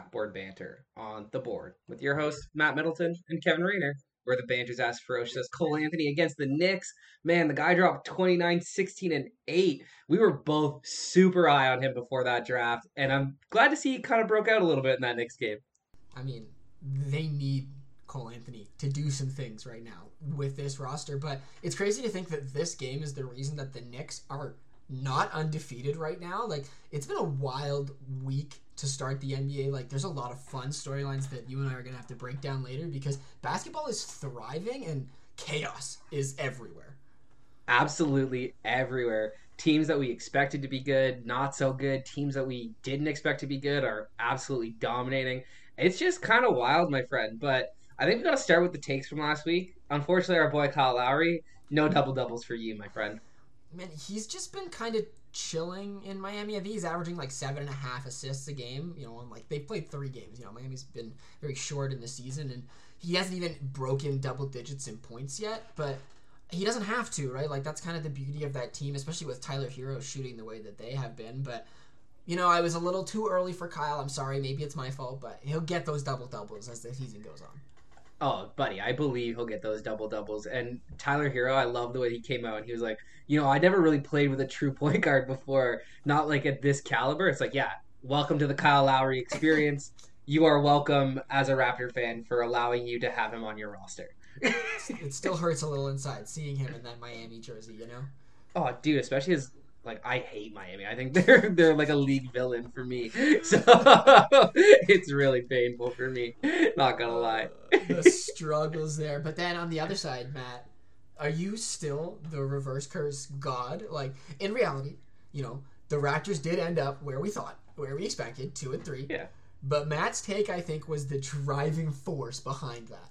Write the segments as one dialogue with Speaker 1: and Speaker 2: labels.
Speaker 1: backboard banter on the board with your hosts Matt Middleton and Kevin Rayner, where the banter's as ferocious as Cole Anthony against the Knicks. Man, the guy dropped 29, 16, and 8. We were both super high on him before that draft, and I'm glad to see he kind of broke out a little bit in that Knicks game.
Speaker 2: I mean, they need Cole Anthony to do some things right now with this roster, but it's crazy to think that this game is the reason that the Knicks are not undefeated right now. Like it's been a wild week to start the NBA. Like there's a lot of fun storylines that you and I are gonna have to break down later because basketball is thriving and chaos is everywhere.
Speaker 1: Absolutely everywhere. Teams that we expected to be good, not so good. Teams that we didn't expect to be good are absolutely dominating. It's just kind of wild, my friend. But I think we got to start with the takes from last week. Unfortunately, our boy Kyle Lowry, no double doubles for you, my friend
Speaker 2: man, he's just been kind of chilling in Miami. I think he's averaging like seven and a half assists a game. You know, on like they've played three games. You know, Miami's been very short in the season, and he hasn't even broken double digits in points yet. But he doesn't have to, right? Like that's kind of the beauty of that team, especially with Tyler Herro shooting the way that they have been. But you know, I was a little too early for Kyle. I'm sorry. Maybe it's my fault, but he'll get those double doubles as the season goes on.
Speaker 1: Oh, buddy, I believe he'll get those double doubles. And Tyler Herro, I love the way he came out and he was like, you know, I never really played with a true point guard before, not like at this caliber. It's like, yeah, welcome to the Kyle Lowry experience. you are welcome as a Raptor fan for allowing you to have him on your roster.
Speaker 2: it still hurts a little inside seeing him in that Miami jersey, you know?
Speaker 1: Oh, dude, especially his like I hate Miami. I think they're they're like a league villain for me. So it's really painful for me. Not gonna lie.
Speaker 2: The struggles there. But then on the other side, Matt, are you still the reverse curse god? Like in reality, you know, the Raptors did end up where we thought, where we expected, two and three.
Speaker 1: Yeah.
Speaker 2: But Matt's take, I think, was the driving force behind that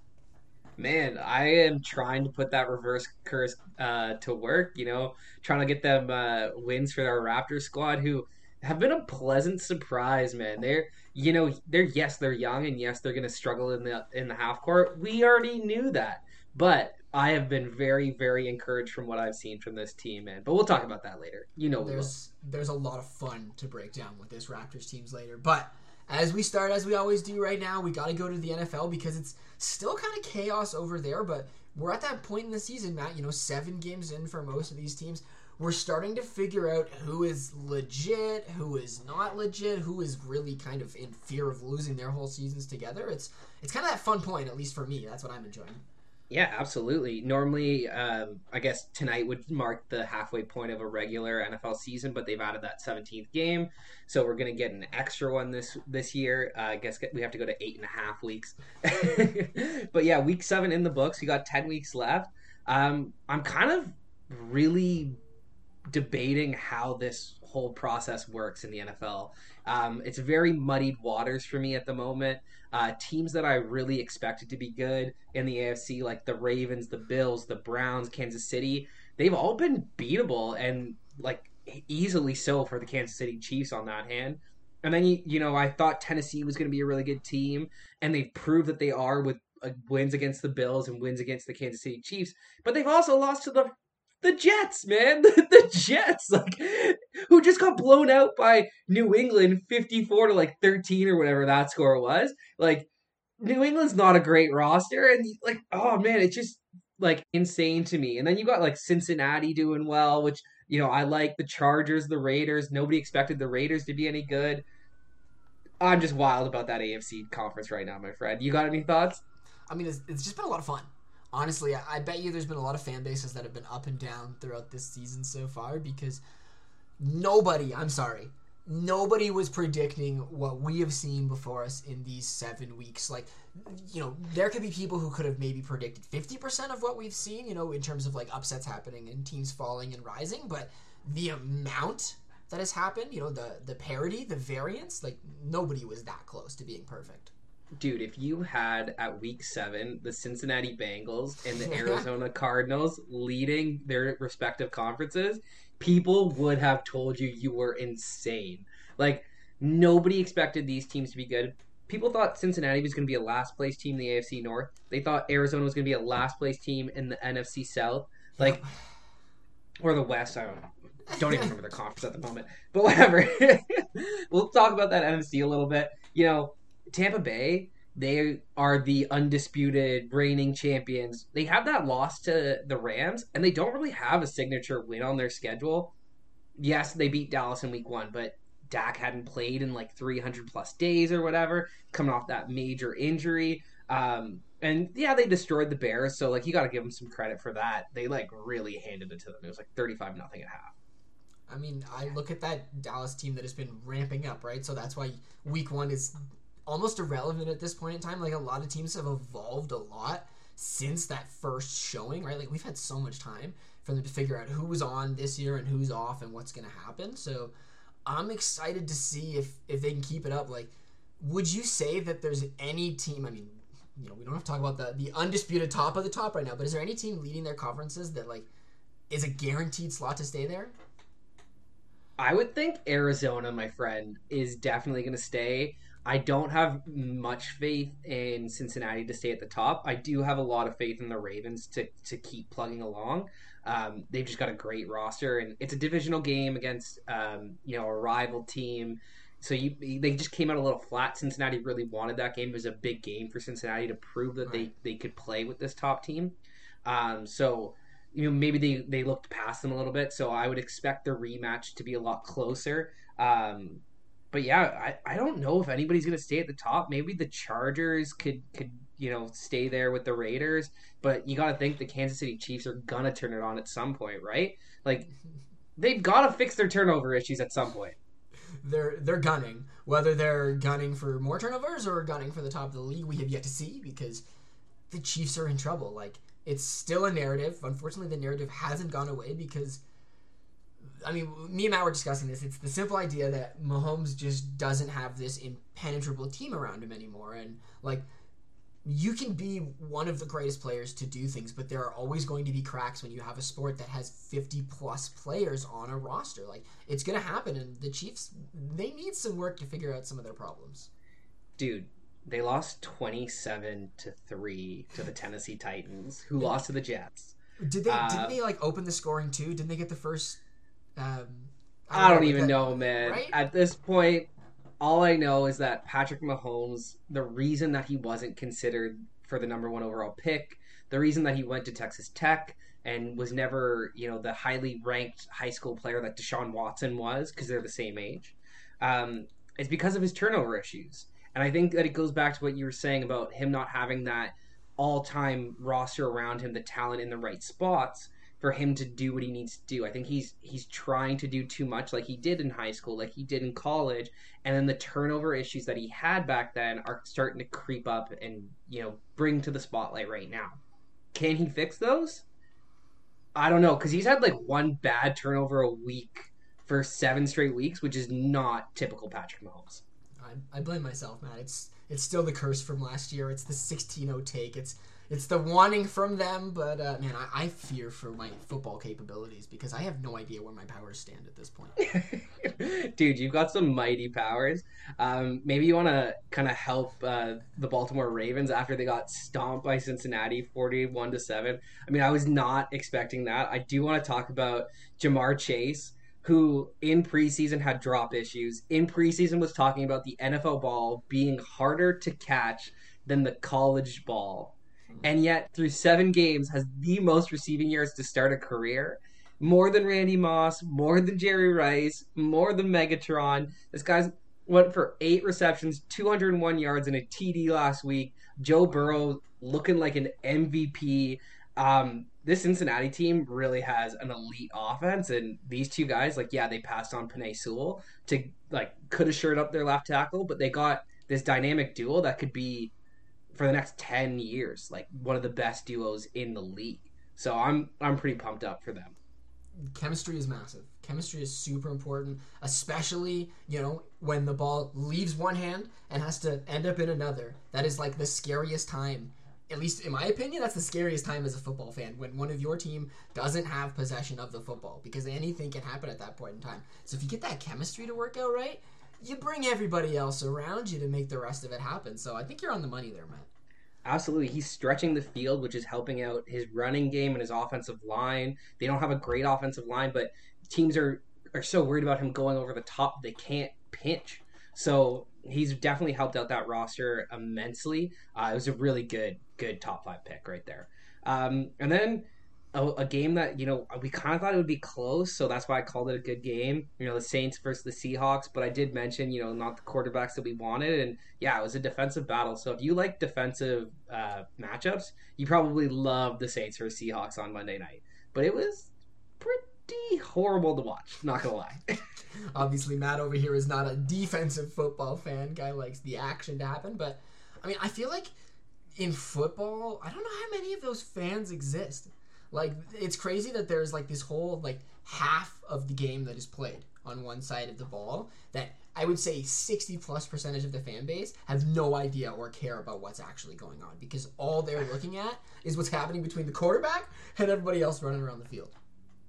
Speaker 1: man, I am trying to put that reverse curse uh, to work. You know, trying to get them uh, wins for our Raptors squad, who have been a pleasant surprise. Man, they're you know they're yes they're young and yes they're going to struggle in the in the half court. We already knew that, but I have been very very encouraged from what I've seen from this team, and But we'll talk about that later. You know,
Speaker 2: there's there's a lot of fun to break down with this Raptors teams later, but as we start, as we always do right now, we got to go to the NFL because it's still kind of chaos over there. But we're at that point in the season, Matt. You know, seven games in for most of these teams. We're starting to figure out who is legit, who is not legit, who is really kind of in fear of losing their whole seasons together. It's it's kind of that fun point, at least for me. That's what I'm enjoying.
Speaker 1: Yeah, absolutely. Normally, um, I guess tonight would mark the halfway point of a regular NFL season, but they've added that 17th game, so we're going to get an extra one this this year. Uh, I guess we have to go to eight and a half weeks. but yeah, week seven in the books. We got 10 weeks left. Um, I'm kind of really debating how this whole process works in the NFL. Um, it's very muddied waters for me at the moment. Uh, teams that I really expected to be good in the AFC, like the Ravens, the Bills, the Browns, Kansas City, they've all been beatable and like easily so for the Kansas City Chiefs on that hand. And then you, know, I thought Tennessee was going to be a really good team, and they've proved that they are with uh, wins against the Bills and wins against the Kansas City Chiefs. But they've also lost to the the Jets, man, the, the, Jets, like who just got blown out by New England, fifty-four to like thirteen or whatever that score was. Like New England's not a great roster, and like oh man, it's just like insane to me. And then you got like Cincinnati doing well, which you know I like the Chargers, the Raiders. Nobody expected the Raiders to be any good. I'm just wild about that AFC conference right now, my friend. You got any thoughts?
Speaker 2: I mean, it's, it's just been a lot of fun honestly, I bet you there's been a lot of fan bases that have been up and down throughout this season so far because nobody, I'm sorry, nobody was predicting what we have seen before us in these seven weeks. Like, you know, there could be people who could have maybe predicted 50% of what we've seen, you know, in terms of like upsets happening and teams falling and rising, but the amount that has happened, you know, the the parity, the variance, like nobody was that close to being perfect
Speaker 1: dude, if you had at week seven the Cincinnati Bengals and the Arizona Cardinals leading their respective conferences, people would have told you you were insane. Like, nobody expected these teams to be good. People thought Cincinnati was going to be a last place team in the AFC North. They thought Arizona was going to be a last place team in the NFC South. Like, or the West. I don't know. Don't even remember the conference at the moment. But whatever. we'll talk about that NFC a little bit. You know, Tampa Bay, they are the undisputed reigning champions. They have that loss to the Rams, and they don't really have a signature win on their schedule. Yes, they beat Dallas in week one, but Dak hadn't played in like 300 plus days or whatever, coming off that major injury. Um, and yeah, they destroyed the Bears, so like you got to give them some credit for that. They like really handed it to them. It was like 35 nothing at half.
Speaker 2: I mean, I look at that Dallas team that has been ramping up, right? So that's why week one is almost irrelevant at this point in time. Like a lot of teams have evolved a lot since that first showing, right? Like we've had so much time for them to figure out who was on this year and who's off and what's going to happen. So I'm excited to see if if they can keep it up. Like, would you say that there's any team? I mean, you know, we don't have to talk about the the undisputed top of the top right now, but is there any team leading their conferences that like is a guaranteed slot to stay there?
Speaker 1: I would think Arizona, my friend, is definitely going to stay. I don't have much faith in Cincinnati to stay at the top. I do have a lot of faith in the Ravens to to keep plugging along. Um, they've just got a great roster, and it's a divisional game against um, you know a rival team. So you they just came out a little flat. Cincinnati really wanted that game. It was a big game for Cincinnati to prove that right. they they could play with this top team. Um, so you know maybe they they looked past them a little bit. So I would expect the rematch to be a lot closer. Um, but yeah, I, I don't know if anybody's gonna stay at the top. Maybe the Chargers could could you know stay there with the Raiders, but you got to think the Kansas City Chiefs are gonna turn it on at some point, right? Like they've got to fix their turnover issues at some point.
Speaker 2: They're they're gunning. Whether they're gunning for more turnovers or gunning for the top of the league, we have yet to see because the Chiefs are in trouble. Like it's still a narrative. Unfortunately, the narrative hasn't gone away because I mean, me and Matt were discussing this. It's the simple idea that Mahomes just doesn't have this impenetrable team around him anymore, and like you can be one of the greatest players to do things, but there are always going to be cracks when you have a sport that has 50 plus players on a roster. Like, it's going to happen, and the Chiefs, they need some work to figure out some of their problems.
Speaker 1: Dude, they lost 27 to 3 to the Tennessee Titans, who lost to the Jets.
Speaker 2: Did they, uh, didn't they, like, open the scoring too? Didn't they get the first. Um,
Speaker 1: I don't, I don't even that, know, man. Right? At this point, all I know is that Patrick Mahomes, the reason that he wasn't considered for the number one overall pick, the reason that he went to Texas Tech and was never, you know, the highly ranked high school player that Deshaun Watson was, because they're the same age, um, is because of his turnover issues. And I think that it goes back to what you were saying about him not having that all time roster around him, the talent in the right spots for him to do what he needs to do. I think he's he's trying to do too much like he did in high school, like he did in college, and then the turnover issues that he had back then are starting to creep up and, you know, bring to the spotlight right now. Can he fix those? I don't know cuz he's had like one bad turnover a week for 7 straight weeks, which is not typical Patrick Mahomes.
Speaker 2: I, I blame myself, man. It's it's still the curse from last year. It's the 16-0 take. It's it's the wanting from them, but uh, man, I, I, fear for my football capabilities because I have no idea where my powers stand at this point.
Speaker 1: Dude, you've got some mighty powers. Um, maybe you want to kind of help uh, the Baltimore Ravens after they got stomped by Cincinnati, forty-one to seven. I mean, I was not expecting that. I do want to talk about Ja'Marr Chase who in preseason had drop issues. In preseason was talking about the NFL ball being harder to catch than the college ball and yet through seven games has the most receiving yards to start a career. More than Randy Moss, more than Jerry Rice, more than Megatron. This guy's went for eight receptions, 201 yards, and a TD last week. Joe Burrow looking like an MVP. Um, this Cincinnati team really has an elite offense, and these two guys, like, yeah, they passed on Penei Sewell to like could have shored up their left tackle, but they got this dynamic duo that could be for the next 10 years like one of the best duos in the league. So i'm i'm pretty pumped up for them.
Speaker 2: Chemistry is massive. Chemistry is super important especially you know when the ball leaves one hand and has to end up in another. That is like the scariest time at least in my opinion that's the scariest time as a football fan when one of your team doesn't have possession of the football because anything can happen at that point in time. So if you get that chemistry to work out right you bring everybody else around you to make the rest of it happen so i think you're on the money there man
Speaker 1: Absolutely. He's stretching the field, which is helping out his running game and his offensive line. They don't have a great offensive line, but teams are, are so worried about him going over the top they can't pinch. So he's definitely helped out that roster immensely. Uh, it was a really good, good top five pick right there. Um, and then a, a, game that you know we kind of thought it would be close, so that's why I called it a good game. You know, the Saints versus the Seahawks, but I did mention you know not the quarterbacks that we wanted, and yeah, it was a defensive battle. So if you like defensive uh, matchups, you probably love the Saints versus Seahawks on Monday night. But it was pretty horrible to watch. Not gonna lie.
Speaker 2: Obviously, Matt over here is not a defensive football fan. Guy likes the action to happen, but I mean, I feel like in football, I don't know how many of those fans exist. Like it's crazy that there's like this whole like half of the game that is played on one side of the ball that I would say 60 plus percentage of the fan base have no idea or care about what's actually going on because all they're looking at is what's happening between the quarterback and everybody else running around the field.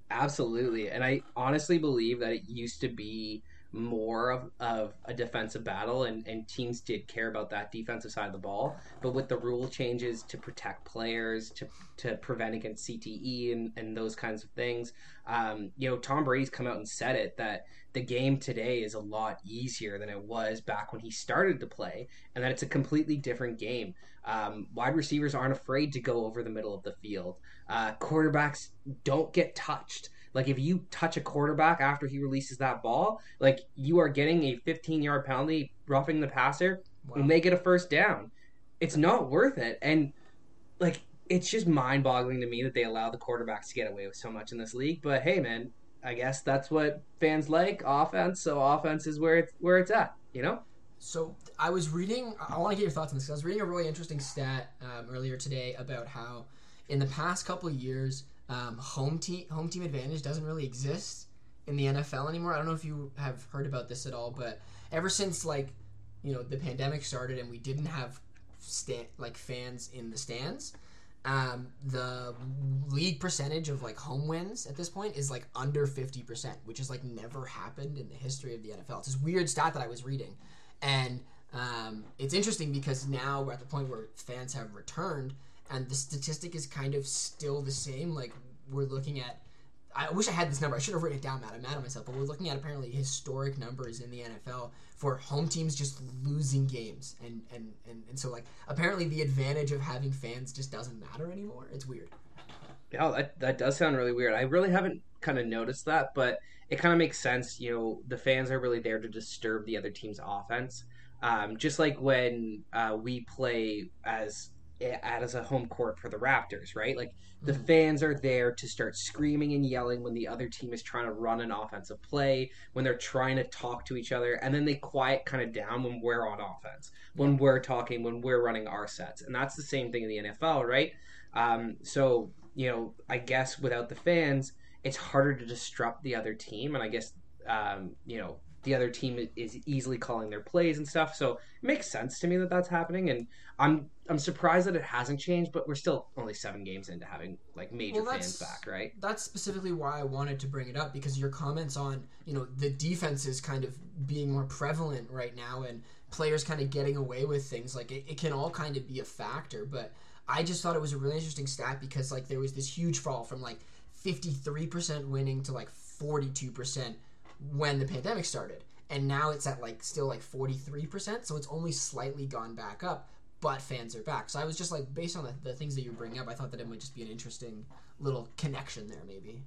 Speaker 1: Absolutely. And I honestly believe that it used to be more of, of a defensive battle and, and teams did care about that defensive side of the ball. But with the rule changes to protect players to, to prevent against cte and, and those kinds of things um, you know tom brady's come out and said it that the game today is a lot easier than it was back when he started to play and that it's a completely different game. Um, wide receivers aren't afraid to go over the middle of the field. Uh, quarterbacks don't get touched like if you touch a quarterback after he releases that ball, like you are getting a 15 yard penalty roughing the passer wow. and they get a first down. It's not worth it. And like it's just mind boggling to me that they allow the quarterbacks to get away with so much in this league. But hey man, I guess that's what fans like, offense, so offense is where it's where it's at, you know?
Speaker 2: So I was reading. I want to get your thoughts on this. I was reading a really interesting stat um, earlier today about how, in the past couple years, um, home team home team advantage doesn't really exist in the NFL anymore. I don't know if you have heard about this at all, but ever since like you know the pandemic started and we didn't have like fans in the stands, um, the league percentage of like home wins at this point is like under fifty percent, which has like never happened in the history of the NFL. It's this weird stat that I was reading, and um, it's interesting because now we're at the point where fans have returned and the statistic is kind of still the same. Like we're looking at. I wish I had this number. I should have written it down, Matt. I'm mad at myself. But we're looking at apparently historic numbers in the NFL for home teams just losing games, and and and, and so like apparently the advantage of having fans just doesn't matter anymore. It's weird.
Speaker 1: Yeah, that that does sound really weird. I really haven't kind of noticed that, but it kind of makes sense. You know, the fans are really there to disturb the other team's offense. Um, just like when uh, we play as as a home court for the Raptors, right? Like the mm-hmm. fans are there to start screaming and yelling when the other team is trying to run an offensive play, when they're trying to talk to each other, and then they quiet kind of down when we're on offense, when we're talking, when we're running our sets. And that's the same thing in the NFL, right? Um, so, you know, I guess without the fans, it's harder to disrupt the other team. And I guess, um, you know, the other team is easily calling their plays and stuff. So it makes sense to me that that's happening, and I'm I'm surprised that it hasn't changed. But we're still only seven games into having like major well, fans back, right?
Speaker 2: That's specifically why I wanted to bring it up because your comments on you know the defense is kind of being more prevalent right now, and players kind of getting away with things like it, it can all kind of be a factor. But I just thought it was a really interesting stat because like there was this huge fall from like 53% winning to like 42% when the pandemic started. And now it's at like still like 43%, so it's only slightly gone back up, but fans are back. So I was just like, based on the, the things that you bring up, I thought that it might just be an interesting little connection there, maybe.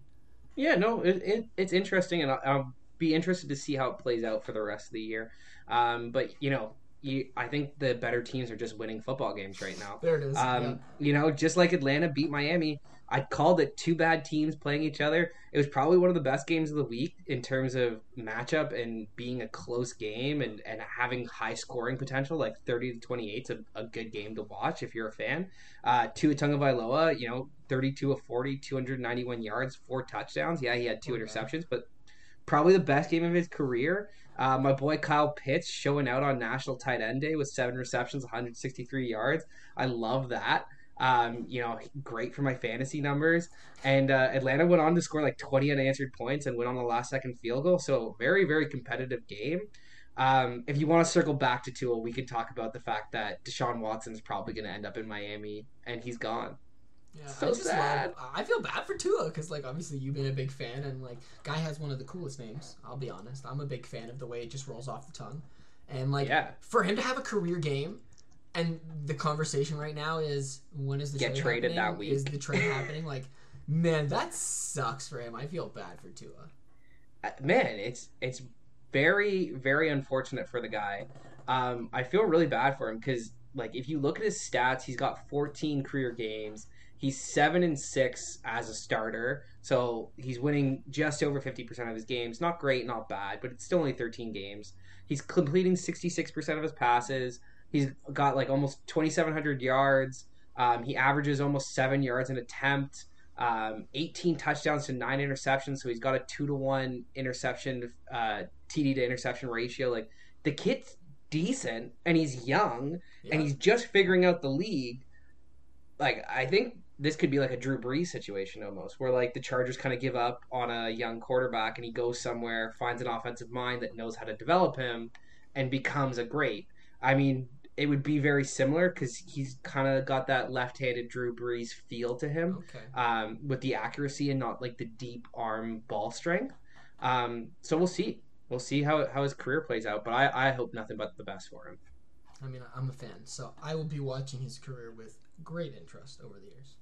Speaker 1: Yeah, no, it, it it's interesting, and I'll, I'll, be interested to see how it plays out for the rest of the year. Um, but you know, you, I think the better teams are just winning football games right now.
Speaker 2: There it is.
Speaker 1: Um, yeah. You know, just like Atlanta beat Miami, I called it two bad teams playing each other. It was probably one of the best games of the week in terms of matchup and being a close game and, and having high scoring potential. Like 30 to 28 is a, a good game to watch if you're a fan. Uh, Tua Tagovailoa, you know, 32 of 40, 291 yards, four touchdowns. Yeah, he had two interceptions, but probably the best game of his career. Uh, my boy Kyle Pitts showing out on National Tight End Day with seven receptions, 163 yards. I love that. Um, you know, great for my fantasy numbers. And uh, Atlanta went on to score like 20 unanswered points and went on the last second field goal. So very, very competitive game. Um, if you want to circle back to Tua, we could talk about the fact that Deshaun Watson is probably going to end up in Miami and he's gone.
Speaker 2: Yeah, so I just sad. Love, I feel bad for Tua because, like, obviously you've been a big fan, and like, guy has one of the coolest names. I'll be honest. I'm a big fan of the way it just rolls off the tongue, And like
Speaker 1: Yeah.
Speaker 2: for him to have a career game, and the conversation right now is when is the
Speaker 1: Get
Speaker 2: trade
Speaker 1: traded
Speaker 2: happening?
Speaker 1: that week.
Speaker 2: Is the trade happening? Like, man, that sucks for him. I feel bad for Tua.
Speaker 1: Uh, man, it's it's very very unfortunate for the guy. Um, I feel really bad for him because like if you look at his stats, he's got 14 career games. He's seven and six as a starter, so he's winning just over 50% of his games. Not great, not bad, but it's still only 13 games. He's completing 66% of his passes. He's got like almost 2,700 yards. Um, he averages almost seven yards an attempt um, 18 touchdowns to nine interceptions. So he's got a two to one interception, uh, TD to interception ratio. Like the kid's decent and he's young
Speaker 2: Yeah.
Speaker 1: and he's just figuring out the league. Like I think this could be like a Drew Brees situation almost, where like the Chargers kind of give up on a young quarterback and he goes somewhere, finds an offensive mind that knows how to develop him, and becomes a great. I mean, it would be very similar because he's kind of got that left-handed Drew Brees feel to him
Speaker 2: okay.
Speaker 1: um, with the accuracy and not like the deep arm ball strength. Um, so we'll see. We'll see how, how his career plays out, but I, I hope nothing but the best for him.
Speaker 2: I mean, I'm a fan, so I will be watching his career with great interest over the years.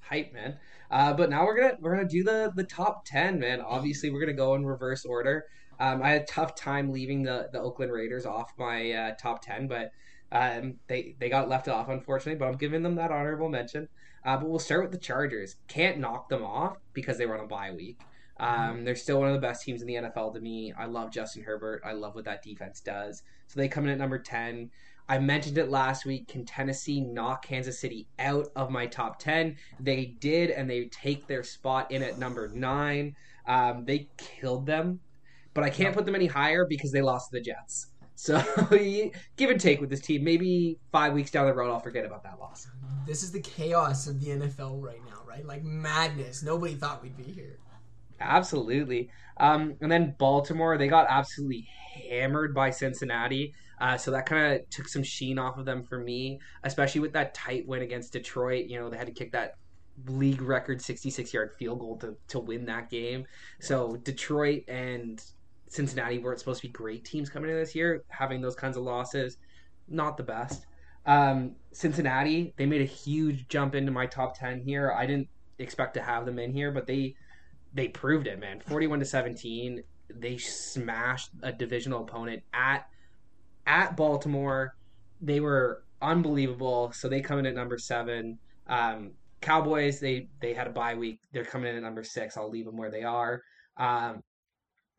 Speaker 1: Hype, man. Uh, but now we're gonna we're gonna do the the top ten, man. Obviously, we're gonna go in reverse order. Um, I had a tough time leaving the the Oakland Raiders off my uh, top ten, but um, they they got left off unfortunately. But I'm giving them that honorable mention. Uh, but we'll start with the Chargers. Can't knock them off because they were on a bye week. Um, they're still one of the best teams in the NFL to me. I love Justin Herbert. I love what that defense does. So they come in at number 10. I mentioned it last week. Can Tennessee knock Kansas City out of my top 10? They did, and they take their spot in at number 9. Um, they killed them, but I can't put them any higher because they lost to the Jets. So give and take with this team. Maybe five weeks down the road, I'll forget about that loss.
Speaker 2: This is the chaos of the NFL right now, right? Like madness. Nobody thought we'd be here.
Speaker 1: Absolutely. Um, and then Baltimore, they got absolutely hammered by Cincinnati. Uh, so that kind of took some sheen off of them for me, especially with that tight win against Detroit. You know, they had to kick that league record 66 yard field goal to, to win that game. So Detroit and Cincinnati weren't supposed to be great teams coming in this year. Having those kinds of losses, not the best. Um, Cincinnati, they made a huge jump into my top 10 here. I didn't expect to have them in here, but they they proved it, man. 41 to 17. They smashed a divisional opponent at at Baltimore. They were unbelievable. So they come in at number 7. Um, Cowboys, they they had a bye week. They're coming in at number 6. I'll leave them where they are. Um,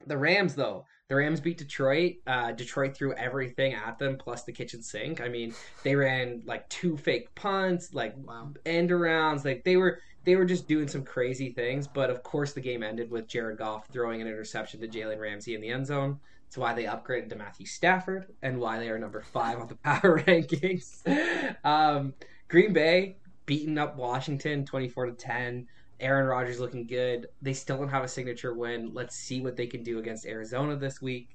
Speaker 1: the Rams though. The Rams beat Detroit. Uh, Detroit threw everything at them plus the kitchen sink. I mean, they ran like two fake punts, like
Speaker 2: Wow.
Speaker 1: end arounds. Like they were they were just doing some crazy things. But of course, the game ended with Jared Goff throwing an interception to Jalen Ramsey in the end zone. It's why they upgraded to Matthew Stafford and why they are number five on the power rankings. Um, Green Bay beating up Washington twenty four to ten. Aaron Rodgers looking good. They still don't have a signature win. Let's see what they can do against Arizona this week.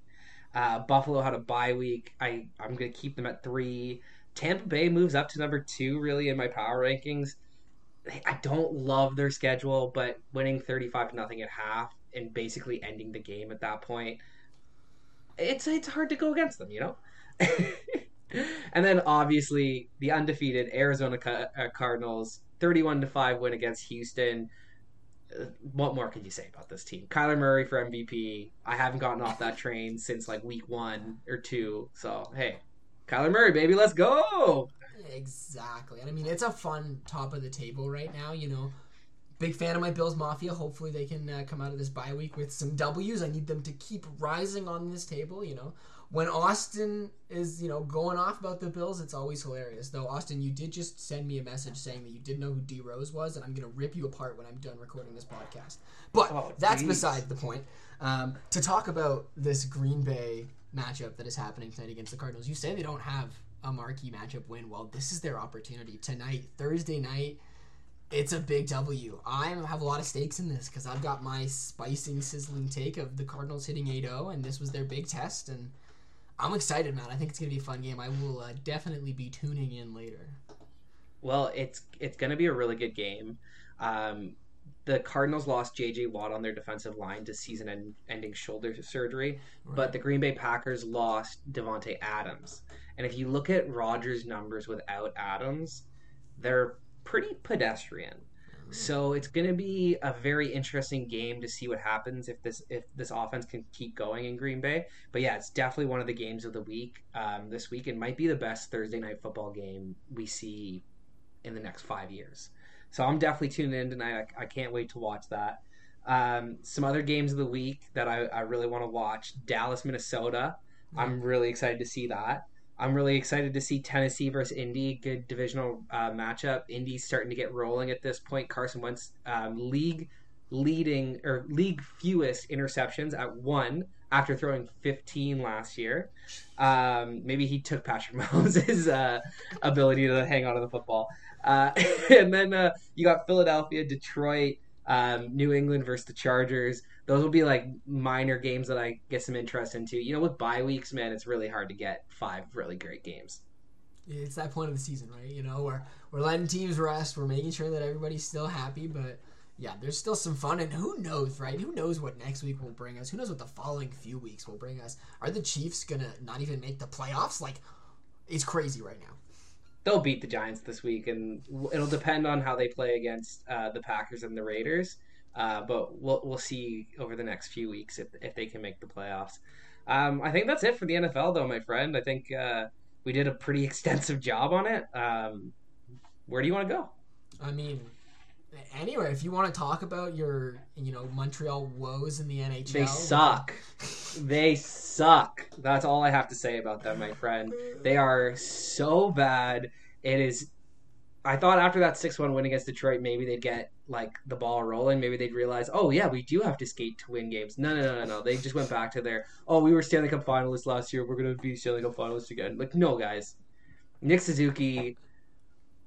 Speaker 1: Uh, Buffalo had a bye week. I I'm gonna keep them at three. Tampa Bay moves up to number two, really, in my power rankings. I don't love their schedule, but winning 35 to nothing at half and basically ending the game at that point, it's it's hard to go against them, you know. and then obviously the undefeated Arizona uh, Cardinals, 31 to five win against Houston. Uh, What more could you say about this team? Kyler Murray for MVP. I haven't gotten off that train since like week one or two. So hey, Kyler Murray, baby, let's go.
Speaker 2: Exactly. And I mean, it's a fun top of the table right now, you know. Big fan of my Bills Mafia. Hopefully, they can uh, come out of this bye week with some W's. I need them to keep rising on this table, you know. When Austin is, you know, going off about the Bills, it's always hilarious. Though, Austin, you did just send me a message saying that you didn't know who D Rose was, and I'm going to rip you apart when I'm done recording this podcast. But
Speaker 1: Oh,
Speaker 2: that's beside the point. Um, to talk about this Green Bay matchup that is happening tonight against the Cardinals, you say they don't have a marquee matchup win. Well, this is their opportunity tonight, Thursday night. It's a big W. I have a lot of stakes in this because I've got my spicing, sizzling take of the Cardinals hitting 8-0, and this was their big test. And I'm excited, man. I think it's gonna be a fun game. I will uh, definitely be tuning in later.
Speaker 1: Well, it's it's going to be a really good game. Um, the Cardinals lost J.J. Watt on their defensive line to season-ending shoulder surgery, right. but the Green Bay Packers lost Davante Adams. And if you look at Rodgers' numbers without Adams, they're pretty pedestrian. So it's going to be a very interesting game to see what happens if this if this offense can keep going in Green Bay. But yeah, it's definitely one of the games of the week um, this week. It might be the best Thursday night football game we see in the next five years. So I'm definitely tuning in tonight. I, I can't wait to watch that. Um, some other games of the week that I, I really want to watch: Dallas, Minnesota. I'm really excited to see that. I'm really excited to see Tennessee versus Indy. Good divisional uh, matchup. Indy's starting to get rolling at this point. Carson Wentz um, league leading or league fewest interceptions at one after throwing 15 last year. Um, maybe he took Patrick Mahomes' uh, ability to hang on to the football. Uh, and then uh, you got Philadelphia, Detroit, um, New England versus the Chargers those will be like minor games that I get some interest into. You know, with bye weeks, man, it's really hard to get five really great games.
Speaker 2: It's that point of the season, right? You know, we're we're letting teams rest. We're making sure that everybody's still happy, but yeah, there's still some fun. And who knows, right? Who knows what next week will bring us? Who knows what the following few weeks will bring us? Are the Chiefs gonna not even make the playoffs? Like, it's crazy right now.
Speaker 1: They'll beat the Giants this week, and it'll depend on how they play against uh, the Packers and the Raiders. Uh, but we'll we'll see over the next few weeks if if they can make the playoffs. Um, I think that's it for the NFL, though, my friend. I think uh, we did a pretty extensive job on it. Um, where do you want to go?
Speaker 2: I mean, anywhere. if you want to talk about your, you know, Montreal woes in the NHL,
Speaker 1: they suck. they suck. That's all I have to say about them, my friend. They are so bad. It is. I thought after that six-one win against Detroit, maybe they'd get like the ball rolling, maybe they'd realize, oh yeah, we do have to skate to win games. No, no, no, no, no. They just went back to their, oh, we were Stanley Cup finalists last year. We're gonna be Stanley Cup finalists again. Like, no, guys. Nick Suzuki,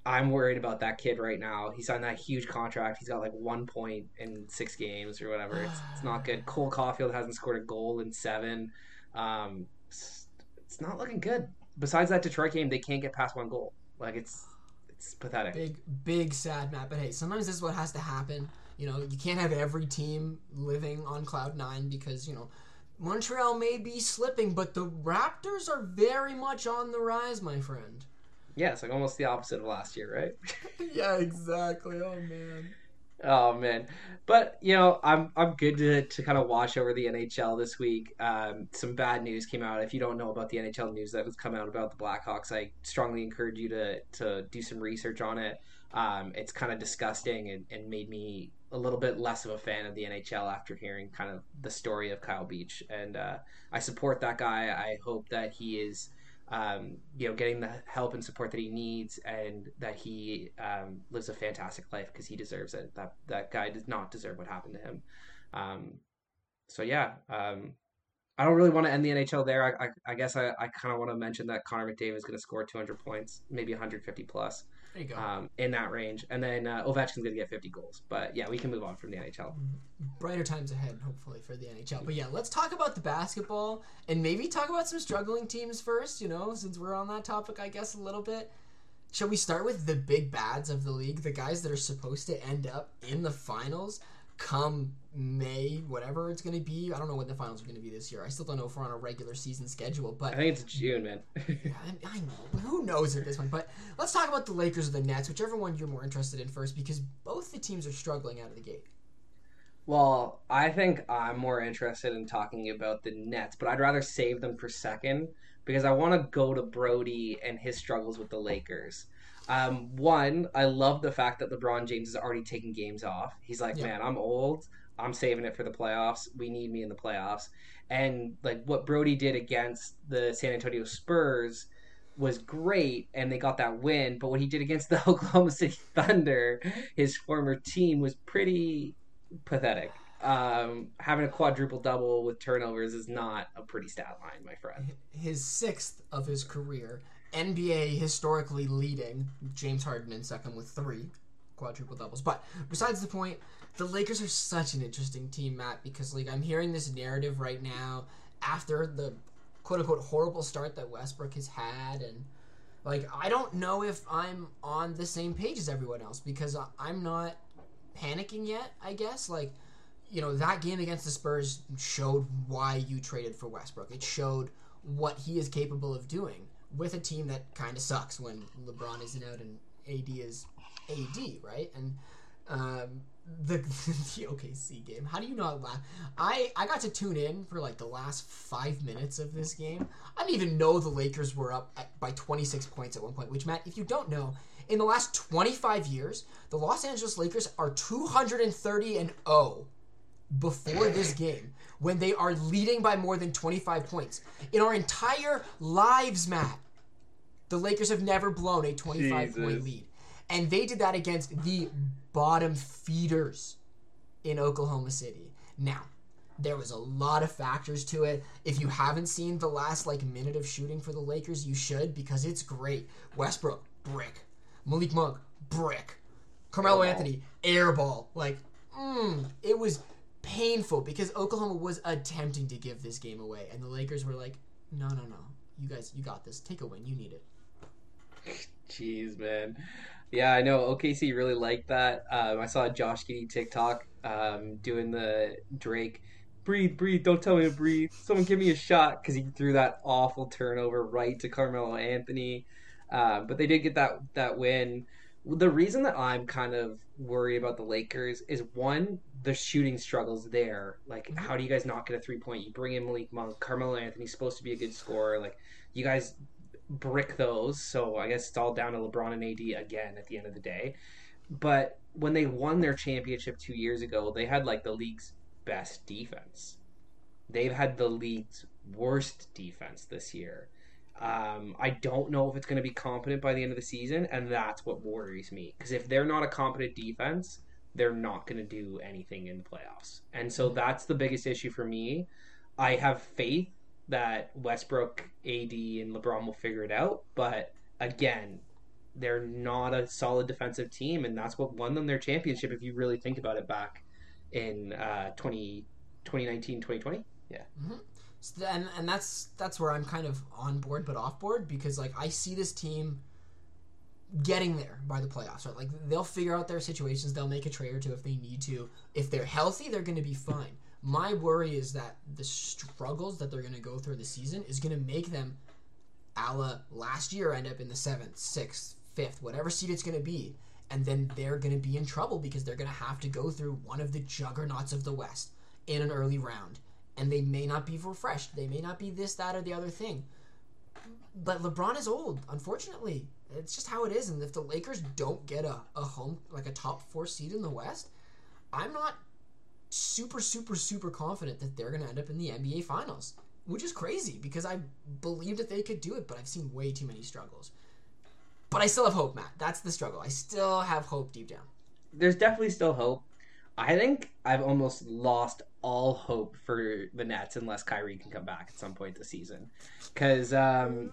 Speaker 1: I'm worried about that kid right now. He signed that huge contract. He's got like one point in six games or whatever. It's, it's not good. Cole Caufield hasn't scored a goal in seven. Um, it's, it's not looking good. Besides that Detroit game, they can't get past one goal. Like it's it's pathetic.
Speaker 2: Big, big sad map. But hey, sometimes this is what has to happen. You know, you can't have every team living on cloud nine because you know Montreal may be slipping, but the Raptors are very much on the rise, my friend.
Speaker 1: Yeah, it's like almost the opposite of last year, right?
Speaker 2: yeah, exactly. Oh man.
Speaker 1: Oh man, but you know I'm I'm good to, to kind of watch over the NHL this week. Um, some bad news came out. If you don't know about the NHL news that has come out about the Blackhawks, I strongly encourage you to to do some research on it. Um, it's kind of disgusting and, and made me a little bit less of a fan of the NHL after hearing kind of the story of Kyle Beach. And uh, I support that guy. I hope that he is um, you know, getting the help and support that he needs, and that he um, lives a fantastic life because he deserves it. That that guy does not deserve what happened to him. Um, so yeah, um, I don't really want to end the NHL there. I, I, I guess I, I kind of want to mention that Connor McDavid is going to score 200 points, maybe 150 plus.
Speaker 2: There you go.
Speaker 1: Um, in that range, and then uh, Ovechkin's going to get 50 goals. But yeah, we can move on from the NHL.
Speaker 2: Brighter times ahead, hopefully, for the NHL. But yeah, let's talk about the basketball and maybe talk about some struggling teams first. You know, since we're on that topic, I guess a little bit. Shall we start with the big bads of the league, the guys that are supposed to end up in the finals? Come May, whatever it's going to be. I don't know when the finals are going to be this year. I still don't know if we're on a regular season schedule, but
Speaker 1: I think it's June, man.
Speaker 2: yeah, I, I, know. Who knows at this point? But let's talk about the Lakers or the Nets, whichever one you're more interested in first, because both the teams are struggling out of the gate.
Speaker 1: Well, I think I'm more interested in talking about the Nets, but I'd rather save them for second because I want to go to Brodie and his struggles with the Lakers. Um, one, I love the fact that LeBron James is already taking games off. He's like, yeah. man, I'm old. I'm saving it for the playoffs. We need me in the playoffs. And like what Brodie did against the San Antonio Spurs was great and they got that win, but what he did against the Oklahoma City Thunder, his former team, was pretty pathetic. Um, having a quadruple double with turnovers is not a pretty stat line, my friend.
Speaker 2: His sixth of his career NBA historically leading James Harden in second with three quadruple doubles. But besides the point, the Lakers are such an interesting team, Matt, because like I'm hearing this narrative right now after the quote unquote horrible start that Westbrook has had and like I don't know if I'm on the same page as everyone else because I'm not panicking yet. I guess like you know that game against the Spurs showed why you traded for Westbrook. It showed what he is capable of doing with a team that kind of sucks when LeBron isn't out and AD is AD, right? And um, the the OKC game. How do you not laugh? I I got to tune in for like the last five minutes of this game. I didn't even know the Lakers were up at, by 26 points at one point. Which Matt, if you don't know, in the last 25 years, the Los Angeles Lakers are 230 and 0 before this game when they are leading by more than 25 points. In our entire lives, Matt, the Lakers have never blown a 25
Speaker 1: Jesus.
Speaker 2: point lead. And they did that against the bottom feeders in Oklahoma City. Now, there was a lot of factors to it. If you haven't seen the last like minute of shooting for the Lakers, you should because it's great. Westbrook, brick. Malik Monk, brick. Carmelo
Speaker 1: Airball.
Speaker 2: Anthony, airball. Like, mm, it was painful because Oklahoma was attempting to give this game away, and the Lakers were like, "No, no, no, you guys, you got this. Take a win. You need it."
Speaker 1: Jeez, man. Yeah, I know OKC really liked that. Um, I saw Josh Giddey TikTok um, doing the Drake, breathe, breathe, don't tell me to breathe. Someone give me a shot because he threw that awful turnover right to Carmelo Anthony. Uh, but they did get that that win. The reason that I'm kind of worried about the Lakers is one, the shooting struggles there. Like,
Speaker 2: Mhm.
Speaker 1: how do you guys not get a three point? You bring in Malik Monk, Carmelo Anthony's supposed to be a good scorer. Like, you guys brick those. So I guess it's all down to LeBron and AD again at the end of the day. But when they won their championship two years ago, they had like the league's best defense. They've had the league's worst defense this year. Um, I don't know if it's going to be competent by the end of the season, and that's what worries me. Because if they're not a competent defense, they're not going to do anything in the playoffs. And so that's the biggest issue for me. I have faith that Westbrook, AD, and LeBron will figure it out. But again, they're not a solid defensive team, and that's what won them their championship. If you really think about it, back in uh, 20, 2019, 2020.
Speaker 2: So and and that's that's where I'm kind of on board but off board because like I see this team getting there by the playoffs. Right? Like they'll figure out their situations. They'll make a trade or two if they need to. If they're healthy, they're going to be fine. My worry is that the struggles that they're going to go through the season is going to make them, a la last year, end up in the seventh, sixth, fifth, whatever seed it's going to be. And then they're going to be in trouble because they're going to have to go through one of the juggernauts of the West in an early round and they may not be refreshed. They may not be this, that, or the other thing. But LeBron is old, unfortunately. It's just how it is. And if the Lakers don't get a, a home, like a top four seed in the West, I'm not super, super, super confident that they're going to end up in the NBA Finals, which is crazy because I believed that they could do it, but I've seen way too many struggles. But I still have hope, Matt. That's the struggle. I still have hope deep down.
Speaker 1: There's definitely still hope. I think I've almost lost all hope for the Nets unless Kyrie can come back at some point this season. Because um,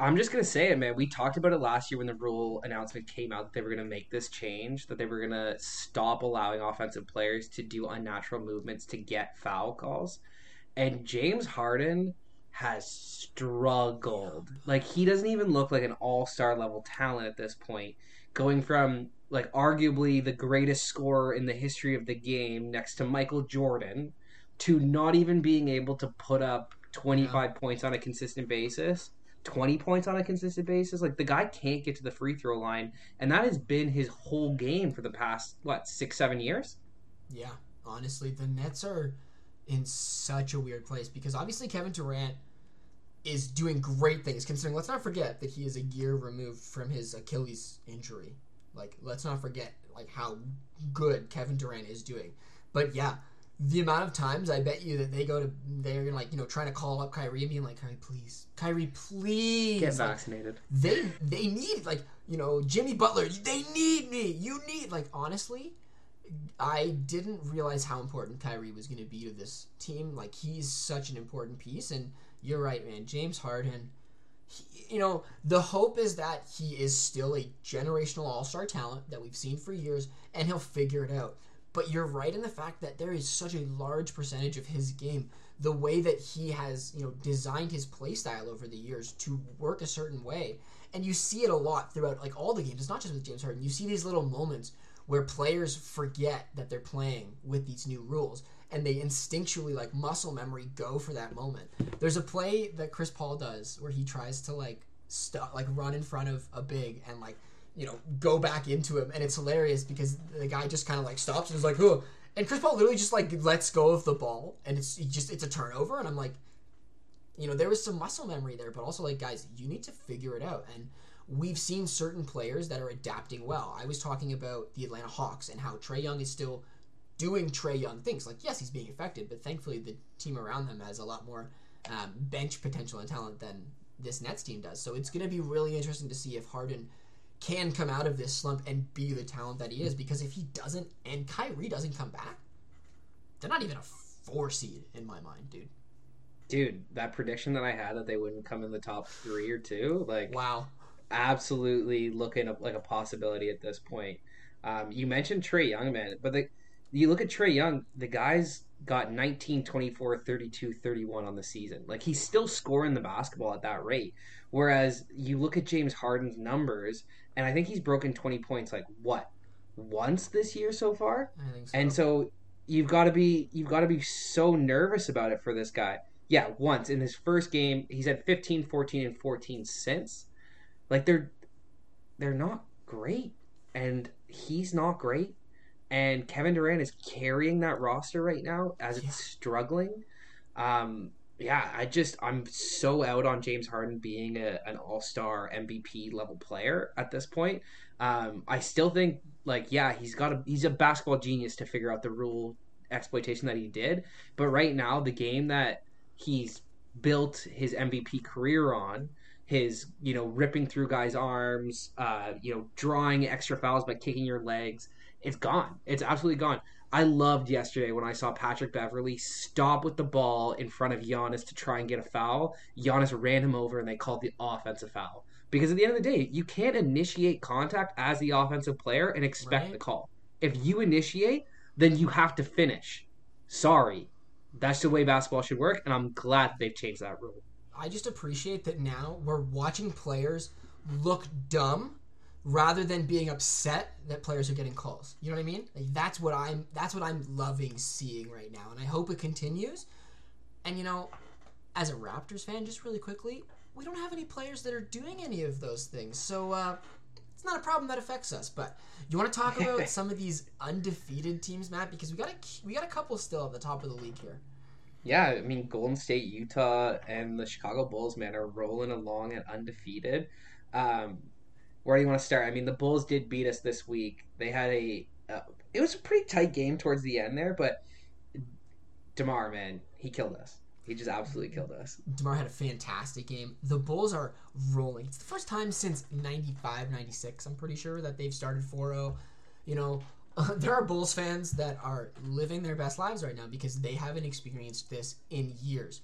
Speaker 1: I'm just going to say it, man. We talked about it last year when the rule announcement came out that they were going to make this change, that they were going to stop allowing offensive players to do unnatural movements to get foul calls. And James Harden has struggled. Like, he doesn't even look like an all star level talent at this point. Going from like arguably the greatest scorer in the history of the game next to Michael Jordan to not even being able to put up 25 points on a consistent basis, 20 points on a consistent basis. Like the guy can't get to the free throw line, and that has been his whole game for the past what, 6 7 years?
Speaker 2: Yeah, honestly, the Nets are in such a weird place because obviously Kevin Durant is doing great things considering let's not forget that he is a year removed from his Achilles injury. Like let's not forget like how good Kevin Durant is doing. But yeah, the amount of times I bet you that they go to they're like, you know, trying to call up Kyrie and being like, Kyrie, please. Kyrie, please.
Speaker 1: Get
Speaker 2: Like,
Speaker 1: vaccinated.
Speaker 2: they they need like you know Jimmy Butler. They need me. You need like honestly, I didn't realize how important Kyrie was going to be to this team. Like he's such an important piece, and you're right, man. James Harden. He, you know the hope is that he is still a generational All Star talent that we've seen for years, and he'll figure it out. But you're right in the fact that there is such a large percentage of his game. The way that he has you know designed his play style over the years to work a certain way and you see it a lot throughout like all the games. It's not just with james harden. You see these little moments where players forget that they're playing with these new rules and they instinctually like muscle memory go for that moment. There's a play that Chris Paul does where he tries to like st- like run in front of a big and like you know go back into him and it's hilarious because the guy just kind of like stops and is like oh and Chris Paul literally just like lets go of the ball and it's just it's a turnover and I'm like you know there was some muscle memory there but also like guys you need to figure it out and we've seen certain players that are adapting well. I was talking about the Atlanta Hawks and how Trae Young is still doing Trae Young things. Like, yes, he's being affected, but thankfully the team around them has a lot more um, bench potential and talent than this Nets team does. So it's going to be really interesting to see if Harden can come out of this slump and be the talent that he is. Because if he doesn't, and Kyrie doesn't come back, they're not even a four seed in my mind, dude.
Speaker 1: Dude, that prediction that I had that they wouldn't come in the top three or two, like
Speaker 2: wow,
Speaker 1: absolutely looking like a possibility at this point. Um, you mentioned Trae Young, man, but the, you look at Trae Young, the guy's got 19, 24, 32, 31 on the season. Like he's still scoring the basketball at that rate. Whereas you look at James Harden's numbers, and I think he's broken 20 points like what? Once this year so far?
Speaker 2: I think so.
Speaker 1: And so you've got to be you've got to be so nervous about it for this guy. Yeah, once in his first game, he's had 15, 14 and 14 since. Like they're they're not great and he's not great and Kevin Durant is carrying that roster right now as it's struggling. Um, yeah, I just I'm so out on James Harden being a, an All Star MVP level player at this point. Um, I still think like yeah he's got a he's a basketball genius to figure out the rule exploitation that he did, but right now the game that he's built his MVP career on his you know ripping through guys' arms, uh, you know drawing extra fouls by kicking your legs it's gone. It's absolutely gone. I loved yesterday when I saw Patrick Beverley stop with the ball in front of Giannis to try and get a foul. Giannis ran him over and they called the offensive foul. Because at the end of the day, you can't initiate contact as the offensive player and expect right. the call. If you initiate, then you have to finish. Sorry. That's the way basketball should work, and I'm glad they've changed that rule.
Speaker 2: I just appreciate that now we're watching players look dumb rather than being upset that players are getting calls. You know what I mean? Like that's what I'm that's what I'm loving seeing right now, and I hope it continues. And you know, as a Raptors fan, just really quickly, we don't have any players that are doing any of those things, so uh, it's not a problem that affects us. But you want to talk about some of these undefeated teams, Matt? Because we got a we got a couple still at the top of the league here.
Speaker 1: Yeah, I mean Golden State, Utah, and the Chicago Bulls, man, are rolling along at undefeated. Um, where do you want to start? I mean, the Bulls did beat us this week. They had a uh, it was a pretty tight game towards the end there, but Demar, man, he killed us. He just absolutely killed us.
Speaker 2: DeMar had a fantastic game. The Bulls are rolling. It's the first time since 95, 96, I'm pretty sure, that they've started 4 0. You know, uh, there are Bulls fans that are living their best lives right now because they haven't experienced this in years.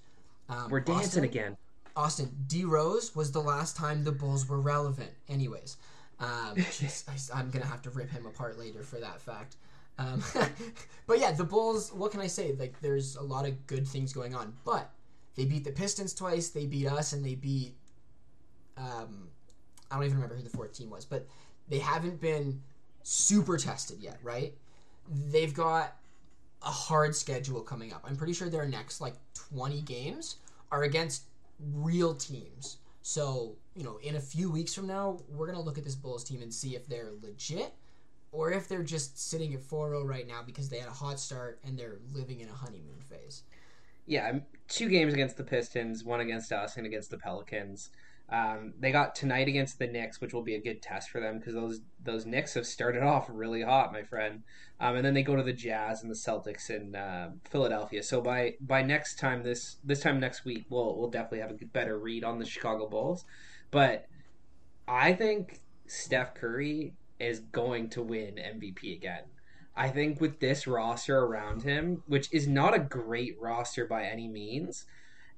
Speaker 1: Um, We're dancing Austin, again.
Speaker 2: Austin, D Rose was the last time the Bulls were relevant. Anyways, um, I, am gonna have to rip him apart later for that fact. Um, but yeah, the Bulls. What can I say? Like, there's a lot of good things going on. But they beat the Pistons twice. They beat us, and they beat. Um, I don't even remember who the fourth team was, but they haven't been super tested yet, right? They've got a hard schedule coming up. I'm pretty sure their next like 20 games are against real teams. So, you know, in a few weeks from now, we're going to look at this Bulls team and see if they're legit or if they're just sitting at 4 0 right now because they had a hot start and they're living in a honeymoon phase.
Speaker 1: Yeah, two games against the Pistons, one against us and against the Pelicans. Um, they got tonight against the Knicks, which will be a good test for them because those those Knicks have started off really hot, my friend. Um, and then they go to the Jazz and the Celtics in uh, Philadelphia. So by by next time this this time next week, we'll we'll definitely have a better read on the Chicago Bulls. But I think Steph Curry is going to win MVP again. I think with this roster around him, which is not a great roster by any means,